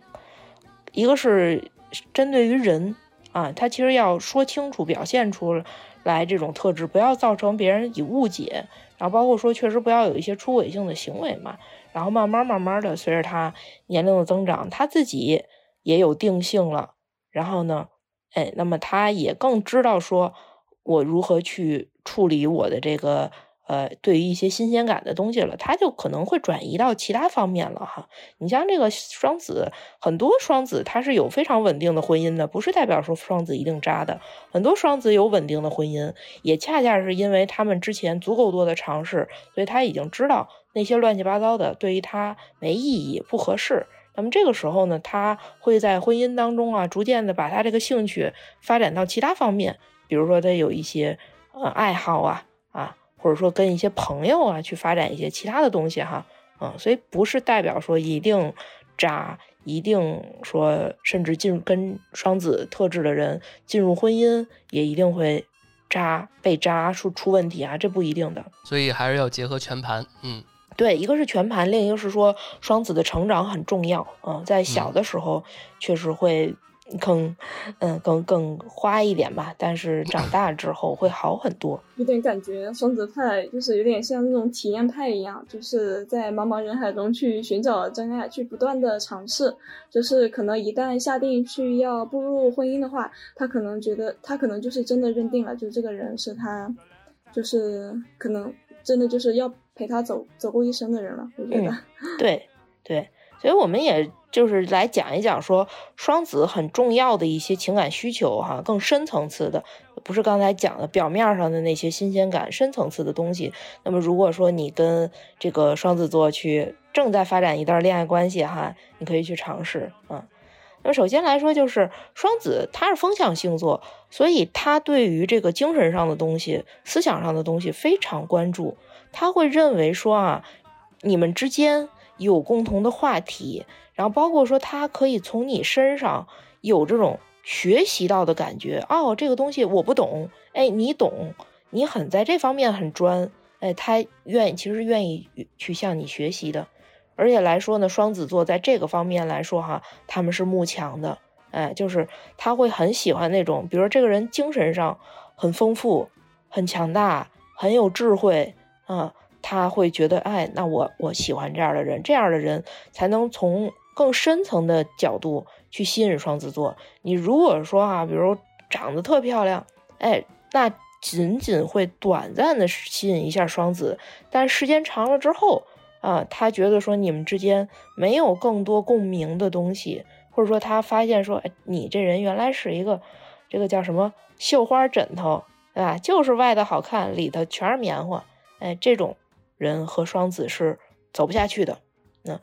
一个是针对于人啊，他其实要说清楚、表现出来这种特质，不要造成别人以误解。然后包括说，确实不要有一些出轨性的行为嘛。然后慢慢慢慢的，随着他年龄的增长，他自己也有定性了。然后呢，哎，那么他也更知道说，我如何去处理我的这个。呃，对于一些新鲜感的东西了，他就可能会转移到其他方面了哈。你像这个双子，很多双子他是有非常稳定的婚姻的，不是代表说双子一定渣的。很多双子有稳定的婚姻，也恰恰是因为他们之前足够多的尝试，所以他已经知道那些乱七八糟的对于他没意义、不合适。那么这个时候呢，他会在婚姻当中啊，逐渐的把他这个兴趣发展到其他方面，比如说他有一些呃爱好啊啊。或者说跟一些朋友啊去发展一些其他的东西哈，嗯，所以不是代表说一定渣，一定说甚至进跟双子特质的人进入婚姻也一定会渣被渣出出问题啊，这不一定的。所以还是要结合全盘，嗯，对，一个是全盘，另一个是说双子的成长很重要，嗯，在小的时候确实会。更，嗯，更更花一点吧，但是长大之后会好很多。有点感觉双子派就是有点像那种体验派一样，就是在茫茫人海中去寻找真爱，去不断的尝试。就是可能一旦下定去要步入婚姻的话，他可能觉得他可能就是真的认定了，就这个人是他，就是可能真的就是要陪他走走过一生的人了。我觉得，对对，所以我们也。就是来讲一讲说双子很重要的一些情感需求哈，更深层次的，不是刚才讲的表面上的那些新鲜感，深层次的东西。那么如果说你跟这个双子座去正在发展一段恋爱关系哈，你可以去尝试啊。那么首先来说就是双子他是风象星座，所以他对于这个精神上的东西、思想上的东西非常关注，他会认为说啊，你们之间有共同的话题。然后包括说，他可以从你身上有这种学习到的感觉哦，这个东西我不懂，哎，你懂，你很在这方面很专，哎，他愿意，其实愿意去向你学习的。而且来说呢，双子座在这个方面来说哈，他们是慕强的，哎，就是他会很喜欢那种，比如说这个人精神上很丰富、很强大、很有智慧啊，他会觉得，哎，那我我喜欢这样的人，这样的人才能从。更深层的角度去吸引双子座。你如果说啊，比如长得特漂亮，哎，那仅仅会短暂的吸引一下双子，但时间长了之后啊，他觉得说你们之间没有更多共鸣的东西，或者说他发现说，哎，你这人原来是一个这个叫什么绣花枕头，对吧？就是外头好看，里头全是棉花，哎，这种人和双子是走不下去的。那。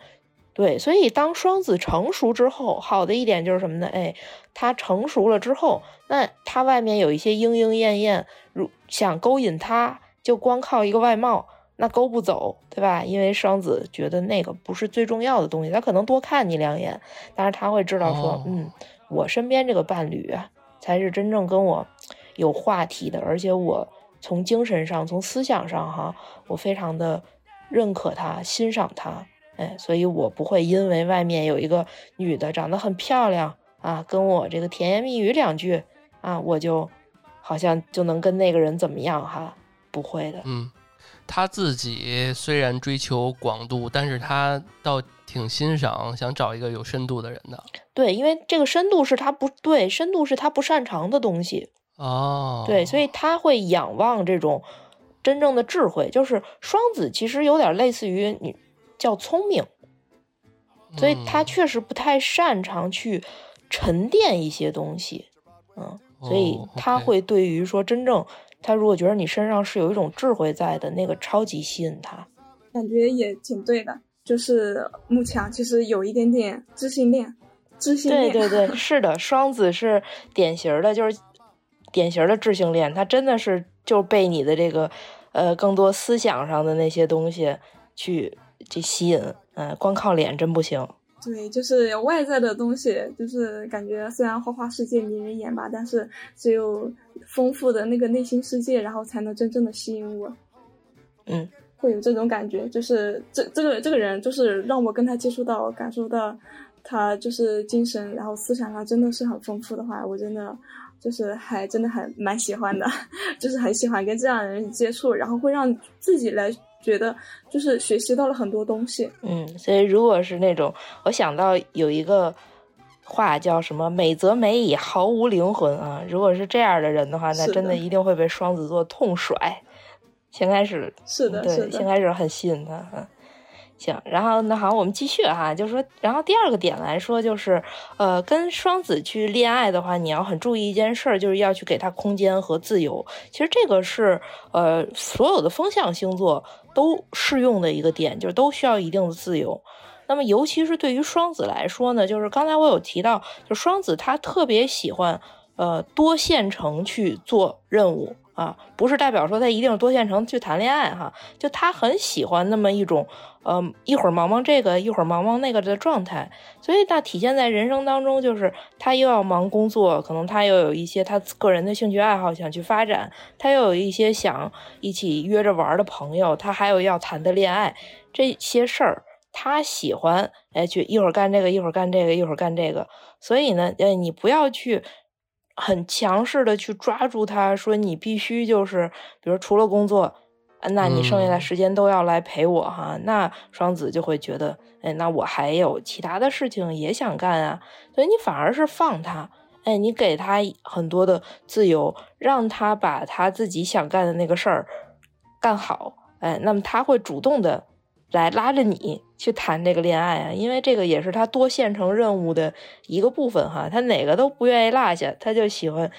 对，所以当双子成熟之后，好的一点就是什么呢？哎，他成熟了之后，那他外面有一些莺莺燕燕，如想勾引他，就光靠一个外貌，那勾不走，对吧？因为双子觉得那个不是最重要的东西，他可能多看你两眼，但是他会知道说，嗯，我身边这个伴侣才是真正跟我有话题的，而且我从精神上、从思想上，哈，我非常的认可他、欣赏他。哎，所以我不会因为外面有一个女的长得很漂亮啊，跟我这个甜言蜜语两句啊，我就好像就能跟那个人怎么样哈？不会的。嗯，他自己虽然追求广度，但是他倒挺欣赏想找一个有深度的人的。对，因为这个深度是他不对，深度是他不擅长的东西。哦。对，所以他会仰望这种真正的智慧，就是双子其实有点类似于你。叫聪明，所以他确实不太擅长去沉淀一些东西，嗯，所以他会对于说真正他如果觉得你身上是有一种智慧在的那个超级吸引他，感觉也挺对的，就是慕强其实有一点点自信恋，知性恋，对对对，是的，双子是典型的，就是典型的智性恋，他真的是就被你的这个呃更多思想上的那些东西去。这吸引，嗯，光靠脸真不行，对，就是外在的东西，就是感觉虽然花花世界迷人眼吧，但是只有丰富的那个内心世界，然后才能真正的吸引我。嗯，会有这种感觉，就是这这个这个人，就是让我跟他接触到，感受到他就是精神，然后思想上真的是很丰富的话，我真的就是还真的还蛮喜欢的，就是很喜欢跟这样的人接触，然后会让自己来。觉得就是学习到了很多东西，嗯，所以如果是那种，我想到有一个话叫什么“美则美矣，毫无灵魂”啊，如果是这样的人的话，那真的一定会被双子座痛甩。先开始是的，对，先开始很吸引他，嗯。行，然后那好，我们继续哈，就是说，然后第二个点来说，就是呃，跟双子去恋爱的话，你要很注意一件事儿，就是要去给他空间和自由。其实这个是呃，所有的风象星座都适用的一个点，就是都需要一定的自由。那么，尤其是对于双子来说呢，就是刚才我有提到，就双子他特别喜欢呃多线程去做任务。啊，不是代表说他一定是多线程去谈恋爱哈，就他很喜欢那么一种，呃，一会儿忙忙这个，一会儿忙忙那个的状态，所以那体现在人生当中，就是他又要忙工作，可能他又有一些他个人的兴趣爱好想去发展，他又有一些想一起约着玩的朋友，他还有要谈的恋爱这些事儿，他喜欢哎去一会儿干这个，一会儿干这个，一会儿干这个，所以呢，呃，你不要去。很强势的去抓住他，说你必须就是，比如除了工作，那你剩下的时间都要来陪我哈。那双子就会觉得，哎，那我还有其他的事情也想干啊。所以你反而是放他，哎，你给他很多的自由，让他把他自己想干的那个事儿干好，哎，那么他会主动的。来拉着你去谈这个恋爱啊，因为这个也是他多线程任务的一个部分哈，他哪个都不愿意落下，他就喜欢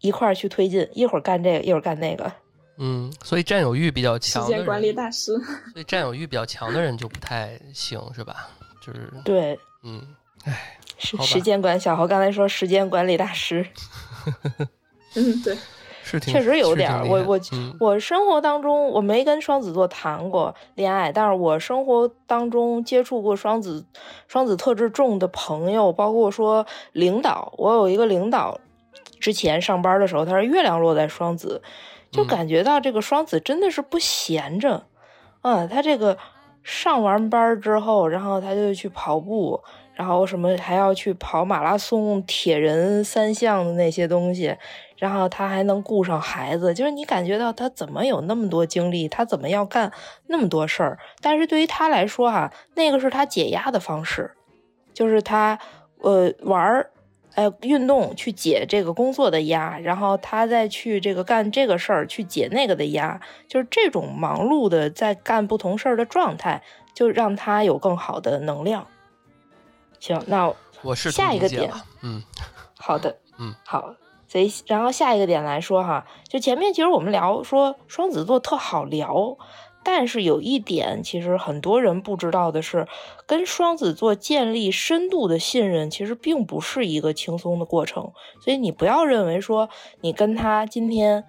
一块儿去推进，一会儿干这个，一会儿干那个。嗯，所以占有欲比较强，时间管理大师。所以占有欲比较强的人就不太行，是吧？就是对，嗯，哎，时时间管小侯刚才说时间管理大师。嗯，对。确实有点儿，我我我生活当中我没跟双子座谈过恋爱，但是我生活当中接触过双子双子特质重的朋友，包括说领导，我有一个领导，之前上班的时候他是月亮落在双子，就感觉到这个双子真的是不闲着，嗯，他这个上完班之后，然后他就去跑步。然后什么还要去跑马拉松、铁人三项的那些东西，然后他还能顾上孩子，就是你感觉到他怎么有那么多精力，他怎么要干那么多事儿？但是对于他来说，哈，那个是他解压的方式，就是他呃玩儿，呃运动去解这个工作的压，然后他再去这个干这个事儿去解那个的压，就是这种忙碌的在干不同事儿的状态，就让他有更好的能量。行，那我是下一个点，嗯，好的，嗯，好，所以然后下一个点来说哈，就前面其实我们聊说双子座特好聊，但是有一点其实很多人不知道的是，跟双子座建立深度的信任其实并不是一个轻松的过程，所以你不要认为说你跟他今天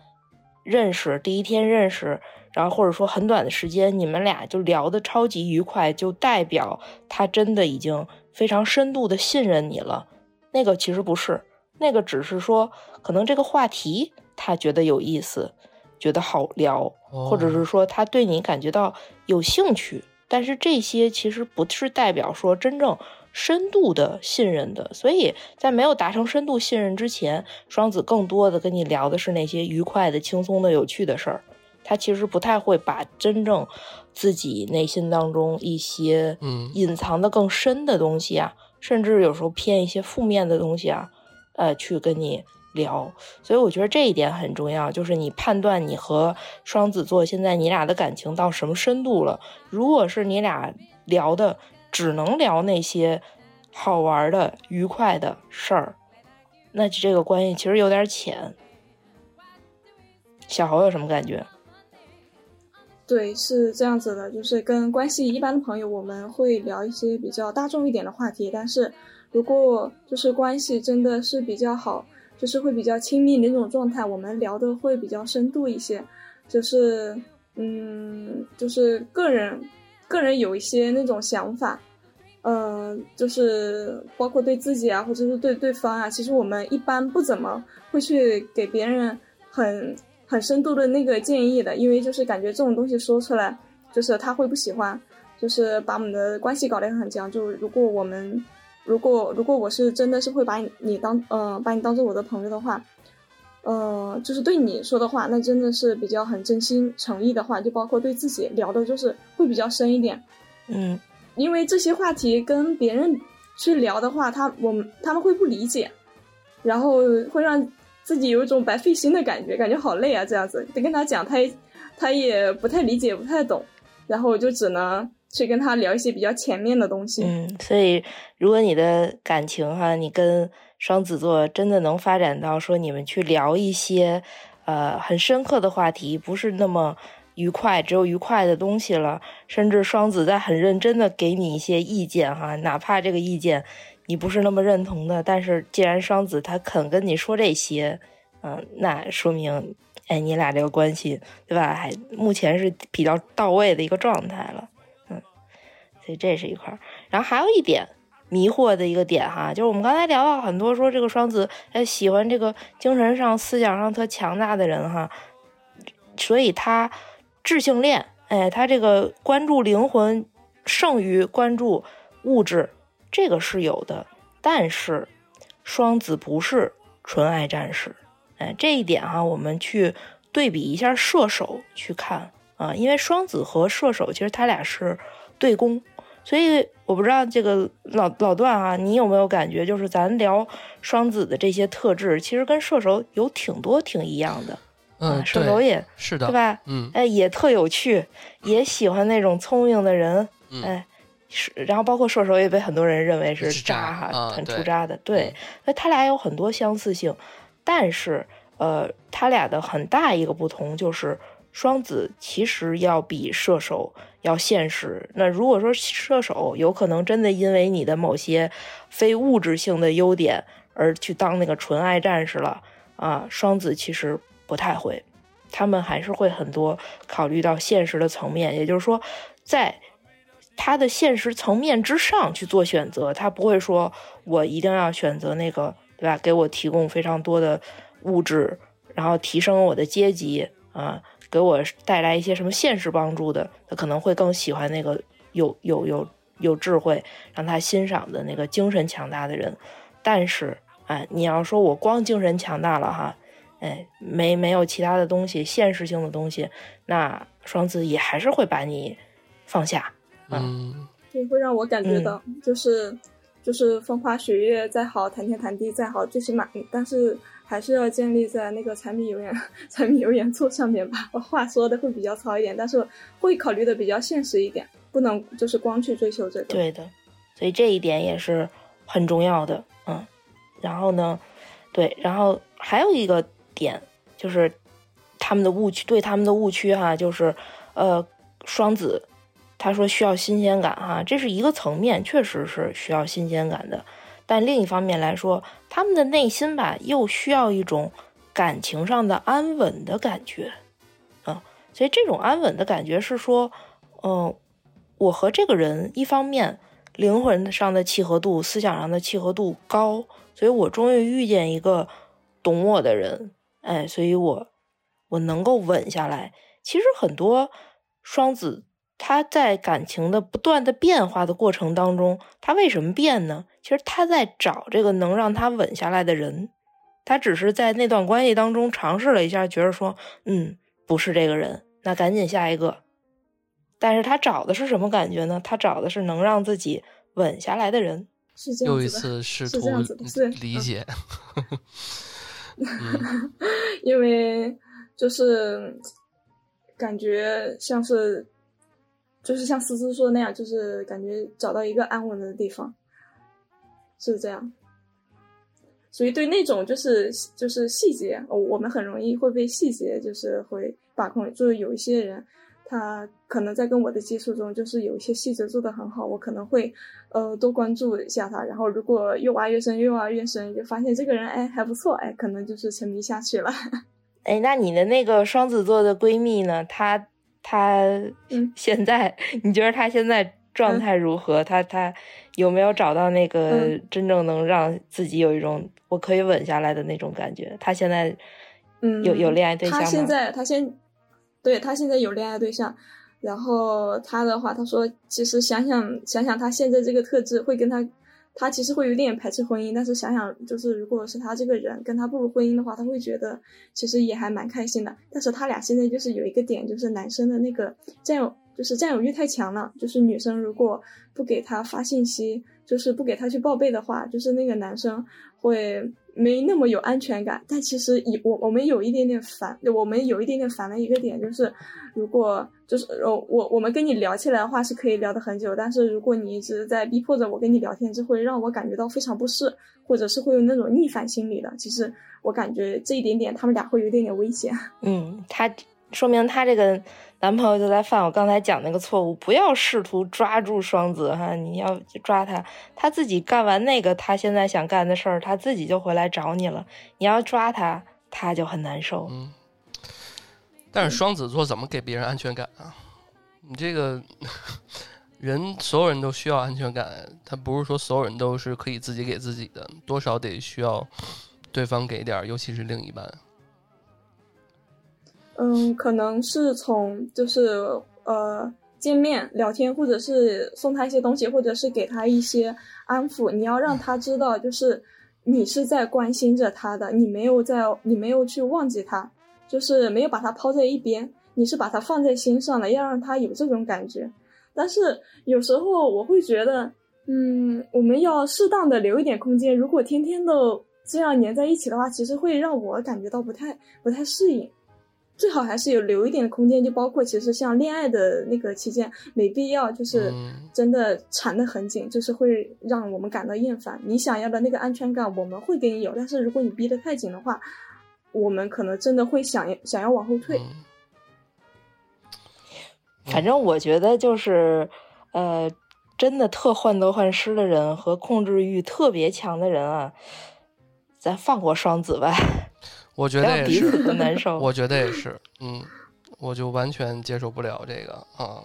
认识第一天认识。然后或者说很短的时间，你们俩就聊得超级愉快，就代表他真的已经非常深度的信任你了。那个其实不是，那个只是说可能这个话题他觉得有意思，觉得好聊，或者是说他对你感觉到有兴趣。但是这些其实不是代表说真正深度的信任的。所以在没有达成深度信任之前，双子更多的跟你聊的是那些愉快的、轻松的、有趣的事儿。他其实不太会把真正自己内心当中一些嗯隐藏的更深的东西啊，甚至有时候偏一些负面的东西啊，呃，去跟你聊。所以我觉得这一点很重要，就是你判断你和双子座现在你俩的感情到什么深度了。如果是你俩聊的只能聊那些好玩的、愉快的事儿，那这个关系其实有点浅。小侯有什么感觉？对，是这样子的，就是跟关系一般的朋友，我们会聊一些比较大众一点的话题。但是，如果就是关系真的是比较好，就是会比较亲密那种状态，我们聊的会比较深度一些。就是，嗯，就是个人，个人有一些那种想法，嗯，就是包括对自己啊，或者是对对方啊，其实我们一般不怎么会去给别人很很深度的那个建议的，因为就是感觉这种东西说出来，就是他会不喜欢，就是把我们的关系搞得很僵。就如果我们，如果如果我是真的是会把你你当呃把你当做我的朋友的话，呃，就是对你说的话，那真的是比较很真心诚意的话，就包括对自己聊的，就是会比较深一点，嗯。因为这些话题跟别人去聊的话，他我们他们会不理解，然后会让自己有一种白费心的感觉，感觉好累啊。这样子得跟他讲，他他也不太理解，不太懂，然后我就只能去跟他聊一些比较前面的东西。嗯，所以如果你的感情哈，你跟双子座真的能发展到说你们去聊一些呃很深刻的话题，不是那么。愉快，只有愉快的东西了。甚至双子在很认真的给你一些意见，哈，哪怕这个意见你不是那么认同的，但是既然双子他肯跟你说这些，嗯，那说明，哎，你俩这个关系，对吧？还目前是比较到位的一个状态了，所以这是一块。然后还有一点迷惑的一个点，哈，就是我们刚才聊到很多，说这个双子，哎，喜欢这个精神上、思想上特强大的人，哈，所以他。智性恋，哎，他这个关注灵魂胜于关注物质，这个是有的。但是双子不是纯爱战士，哎，这一点哈，我们去对比一下射手去看啊，因为双子和射手其实他俩是对攻，所以我不知道这个老老段啊，你有没有感觉，就是咱聊双子的这些特质，其实跟射手有挺多挺一样的。嗯，射手也是的，对吧？嗯，哎，也特有趣，也喜欢那种聪明的人，哎，是，然后包括射手也被很多人认为是渣哈，很出渣的，对，那他俩有很多相似性，但是，呃，他俩的很大一个不同就是，双子其实要比射手要现实。那如果说射手有可能真的因为你的某些非物质性的优点而去当那个纯爱战士了啊，双子其实。不太会，他们还是会很多考虑到现实的层面，也就是说，在他的现实层面之上去做选择，他不会说我一定要选择那个，对吧？给我提供非常多的物质，然后提升我的阶级啊，给我带来一些什么现实帮助的，他可能会更喜欢那个有有有有智慧，让他欣赏的那个精神强大的人。但是，哎，你要说我光精神强大了哈。哎，没没有其他的东西，现实性的东西，那双子也还是会把你放下，嗯，对，会让我感觉到，就是就是风花雪月再好，谈天谈地再好，最起码，但是还是要建立在那个柴米油盐 柴米油盐醋上面吧。我话说的会比较糙一点，但是会考虑的比较现实一点，不能就是光去追求这个。对的，所以这一点也是很重要的，嗯，然后呢，对，然后还有一个。点就是他们的误区，对他们的误区哈，就是呃，双子他说需要新鲜感哈，这是一个层面，确实是需要新鲜感的。但另一方面来说，他们的内心吧，又需要一种感情上的安稳的感觉啊。所以这种安稳的感觉是说，嗯，我和这个人一方面灵魂上的契合度、思想上的契合度高，所以我终于遇见一个懂我的人。哎，所以我我能够稳下来。其实很多双子他在感情的不断的变化的过程当中，他为什么变呢？其实他在找这个能让他稳下来的人。他只是在那段关系当中尝试了一下，觉得说，嗯，不是这个人，那赶紧下一个。但是他找的是什么感觉呢？他找的是能让自己稳下来的人。是这样又一次试图理解。因为就是感觉像是，就是像思思说的那样，就是感觉找到一个安稳的地方，是这样。所以对那种就是就是细节，我们很容易会被细节就是会把控，就是有一些人。他可能在跟我的接触中，就是有一些细节做得很好，我可能会，呃，多关注一下他。然后如果越挖越深，越挖越深，就发现这个人哎还不错，哎，可能就是沉迷下去了。哎，那你的那个双子座的闺蜜呢？她她现在你觉得他现在状态如何？他他有没有找到那个真正能让自己有一种我可以稳下来的那种感觉？他现在嗯有有恋爱对象吗？他现在他现对他现在有恋爱对象，然后他的话，他说其实想想想想他现在这个特质会跟他。他其实会有点排斥婚姻，但是想想，就是如果是他这个人跟他步入婚姻的话，他会觉得其实也还蛮开心的。但是他俩现在就是有一个点，就是男生的那个占有，就是占有欲太强了。就是女生如果不给他发信息，就是不给他去报备的话，就是那个男生会。没那么有安全感，但其实以我我们有一点点烦，我们有一点点烦的一个点就是，如果就是呃我我们跟你聊起来的话是可以聊得很久，但是如果你一直在逼迫着我跟你聊天，就会让我感觉到非常不适，或者是会有那种逆反心理的。其实我感觉这一点点他们俩会有一点点危险。嗯，他说明他这个。男朋友就在犯我刚才讲那个错误，不要试图抓住双子哈，你要抓他，他自己干完那个他现在想干的事儿，他自己就回来找你了。你要抓他，他就很难受。嗯，但是双子座怎么给别人安全感啊？你这个人，所有人都需要安全感，他不是说所有人都是可以自己给自己的，多少得需要对方给点，尤其是另一半。嗯，可能是从就是呃见面聊天，或者是送他一些东西，或者是给他一些安抚。你要让他知道，就是你是在关心着他的，你没有在，你没有去忘记他，就是没有把他抛在一边，你是把他放在心上的，要让他有这种感觉。但是有时候我会觉得，嗯，我们要适当的留一点空间。如果天天都这样黏在一起的话，其实会让我感觉到不太不太适应。最好还是有留一点空间，就包括其实像恋爱的那个期间，没必要就是真的缠得很紧，就是会让我们感到厌烦。你想要的那个安全感，我们会给你有，但是如果你逼得太紧的话，我们可能真的会想想要往后退。反正我觉得就是，呃，真的特患得患失的人和控制欲特别强的人啊，咱放过双子吧。我觉得也是，难受。我觉得也是，嗯，我就完全接受不了这个啊。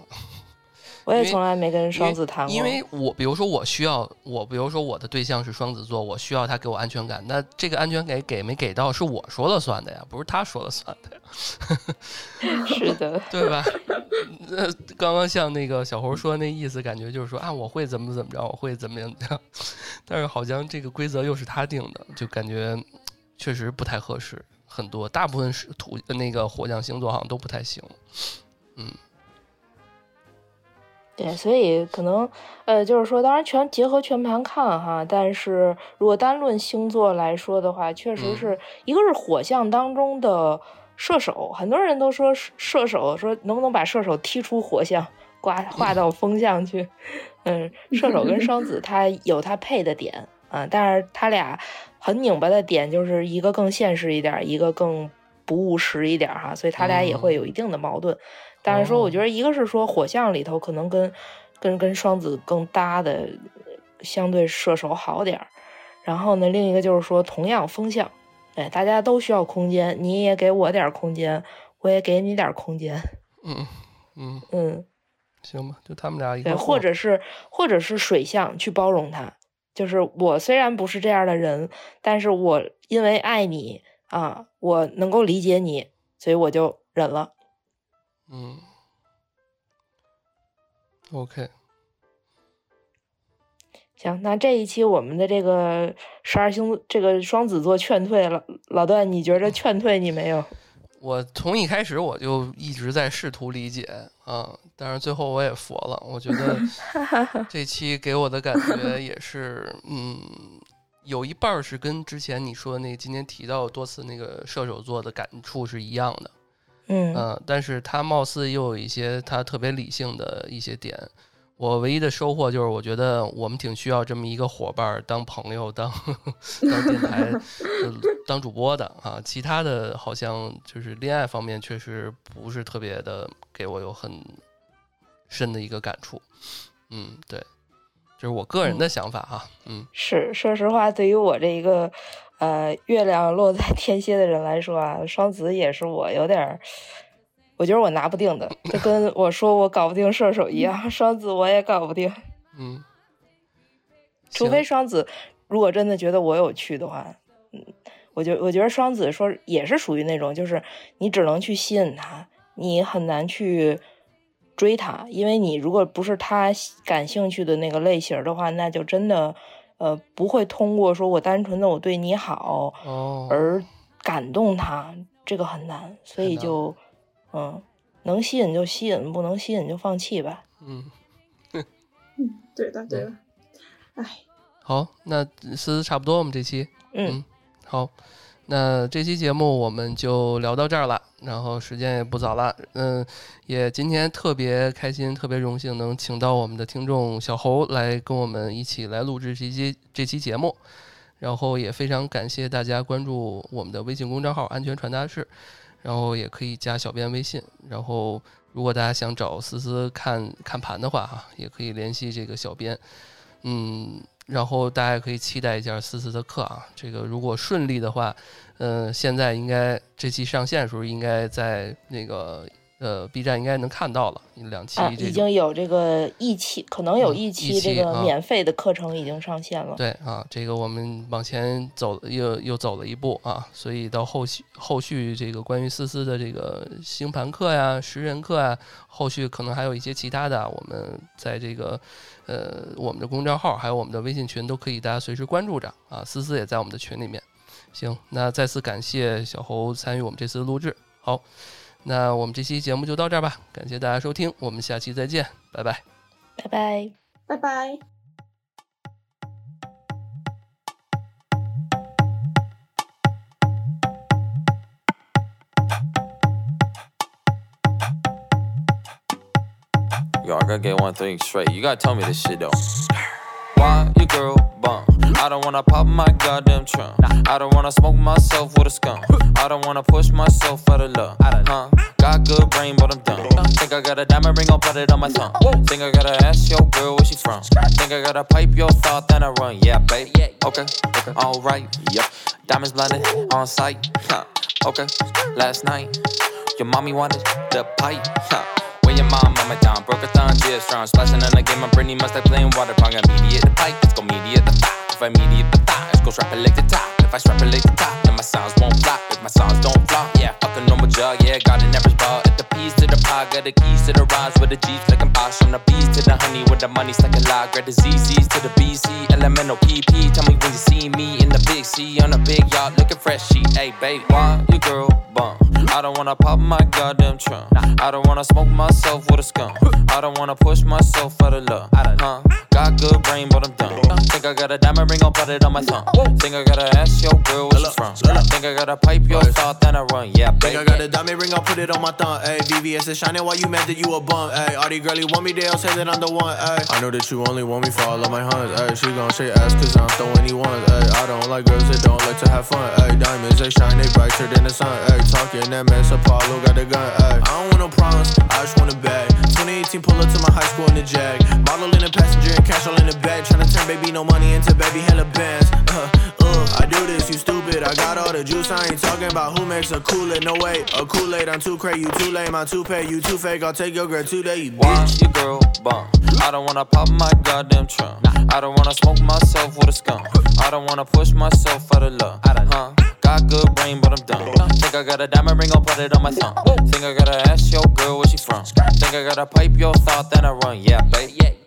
我也从来没跟双子谈过，因为我比如说我需要我，比如说我的对象是双子座，我需要他给我安全感，那这个安全感给没给到是我说了算的呀，不是他说了算的呀。是的，对吧？那刚刚像那个小猴说那意思，感觉就是说啊，我会怎么怎么着，我会怎么样，但是好像这个规则又是他定的，就感觉。确实不太合适，很多大部分是土那个火象星座好像都不太行，嗯，对，所以可能呃，就是说，当然全结合全盘看哈，但是如果单论星座来说的话，确实是一个是火象当中的射手，很多人都说射手说能不能把射手踢出火象，挂 划到风象去，嗯，射手跟双子 他有他配的点啊，但是他俩。很拧巴的点就是一个更现实一点，一个更不务实一点哈，所以他俩也会有一定的矛盾。但是说，我觉得一个是说火象里头可能跟跟跟双子更搭的，相对射手好点儿。然后呢，另一个就是说同样风象，哎，大家都需要空间，你也给我点空间，我也给你点空间。嗯嗯嗯，行吧，就他们俩一个，或者是或者是水象去包容他。就是我虽然不是这样的人，但是我因为爱你啊，我能够理解你，所以我就忍了。嗯，OK，行，那这一期我们的这个十二星这个双子座劝退了，老段，你觉着劝退你没有？我从一开始我就一直在试图理解啊，但是最后我也佛了。我觉得 这期给我的感觉也是，嗯，有一半是跟之前你说那今天提到多次那个射手座的感触是一样的，嗯，但是他貌似又有一些他特别理性的一些点。我唯一的收获就是，我觉得我们挺需要这么一个伙伴，当朋友，当当电台，当主播的啊。其他的好像就是恋爱方面，确实不是特别的给我有很深的一个感触。嗯，对，就是我个人的想法哈。嗯，是，说实话，对于我这一个呃月亮落在天蝎的人来说啊，双子也是我有点我觉得我拿不定的，就跟 我说我搞不定射手一样，双子我也搞不定。嗯，除非双子如果真的觉得我有趣的话，嗯，我觉我觉得双子说也是属于那种，就是你只能去吸引他，你很难去追他，因为你如果不是他感兴趣的那个类型的话，那就真的呃不会通过说我单纯的我对你好而感动他，这个很难，所以就嗯，能吸引就吸引，不能吸引就放弃吧。嗯，嗯，对的对的，哎。好，那思思差不多，我们这期，嗯，好，那这期节目我们就聊到这儿了，然后时间也不早了，嗯，也今天特别开心，特别荣幸能请到我们的听众小侯来跟我们一起来录制这期这期节目，然后也非常感谢大家关注我们的微信公众号“安全传达室”，然后也可以加小编微信，然后如果大家想找思思看看盘的话，哈，也可以联系这个小编，嗯。然后大家可以期待一下思思的课啊，这个如果顺利的话，嗯，现在应该这期上线的时候应该在那个。呃，B 站应该能看到了两期，已经有这个一期，可能有一期这个免费的课程已经上线了。对啊，这个我们往前走又又走了一步啊，所以到后续后续这个关于思思的这个星盘课呀、识人课呀，后续可能还有一些其他的，我们在这个呃我们的公众号还有我们的微信群都可以大家随时关注着啊。思思也在我们的群里面。行，那再次感谢小侯参与我们这次录制。好。那我们这期节目就到这儿吧，感谢大家收听，我们下期再见，拜拜，拜拜，拜拜。Yo, I gotta get one thing straight. You gotta tell me this shit though. Why your girl bum? I don't wanna pop my goddamn trunk. I don't wanna smoke myself with a skunk. I don't wanna push myself out of love. Huh? Got good brain, but I'm dumb. Think I got a diamond ring, I'll put it on my thumb. Think I gotta ask your girl where she from. Think I gotta pipe your thought, then I run. Yeah, babe. Okay, okay, alright. Yep. Diamonds blinded on sight. Huh. Okay, last night. Your mommy wanted the pipe. Huh. When your mom, a thumb, yeah, strong. Splashing in the game, I'm Britney must have playing water pong. Immediate the pipe, let's go mediate the thigh. If I mediate the thigh, let's go strap it like the top. If I strap it like the top, then my sounds won't flop. If my sounds don't flop, yeah, fuck a normal jug, yeah, got an average ball. At the P's to the pie, got the keys to the rhymes with the G's flicking posh. From the bees to the honey with the money stuck lot. Grab the ZZ's to the BC, elemental PP. Tell me when you see me in the big C on a big yacht, looking fresh. She, hey, babe, why your girl bum? I don't wanna pop my goddamn trunk. I don't wanna smoke myself with a skunk. I don't wanna push myself out of love. Huh? Got good brain, but I'm dumb. Think I got a diamond ring, I'll put it on my thumb. Think I gotta ask your girl where she from. Think I gotta pipe your thought, then I run. Yeah, baby. Think I got a diamond ring, I'll put it on my thumb. Ayy, VVS is shining while you mad that you a bum. Ayy, all these girlies want me, they'll say that I'm the one. Ayy, I know that you only want me for all of my hunts. Ayy, she gon' say ass cause I'm throwing any ones. Ayy, I don't like girls that don't like to have fun. Ayy, diamonds, they shine, they brighter than the sun. Ayy, talking that mess, Apollo got the gun. Ayy, I don't want no problems, I just want a bag. 2018, pull up to my high school in the Jag. Model in the passenger and cash all in the bag. Tryna turn baby no money into baby hella bands. Uh, uh, I do this, you stupid. I got all the juice, I ain't talking about who makes a Kool-Aid. No way, a Kool-Aid, I'm too crazy, you too lame, I'm too pay, you too fake. I'll take your girl today, you bitch. your girl bum? I don't wanna pop my goddamn trunk. I don't wanna smoke myself with a skunk. I don't wanna push myself out of love. I done, huh? Got good brain, but I'm dumb. Think I got a diamond ring, I'll put it on my thumb. Think I gotta ask your girl where she from. Think I gotta pipe your thought, then I run. Yeah, babe.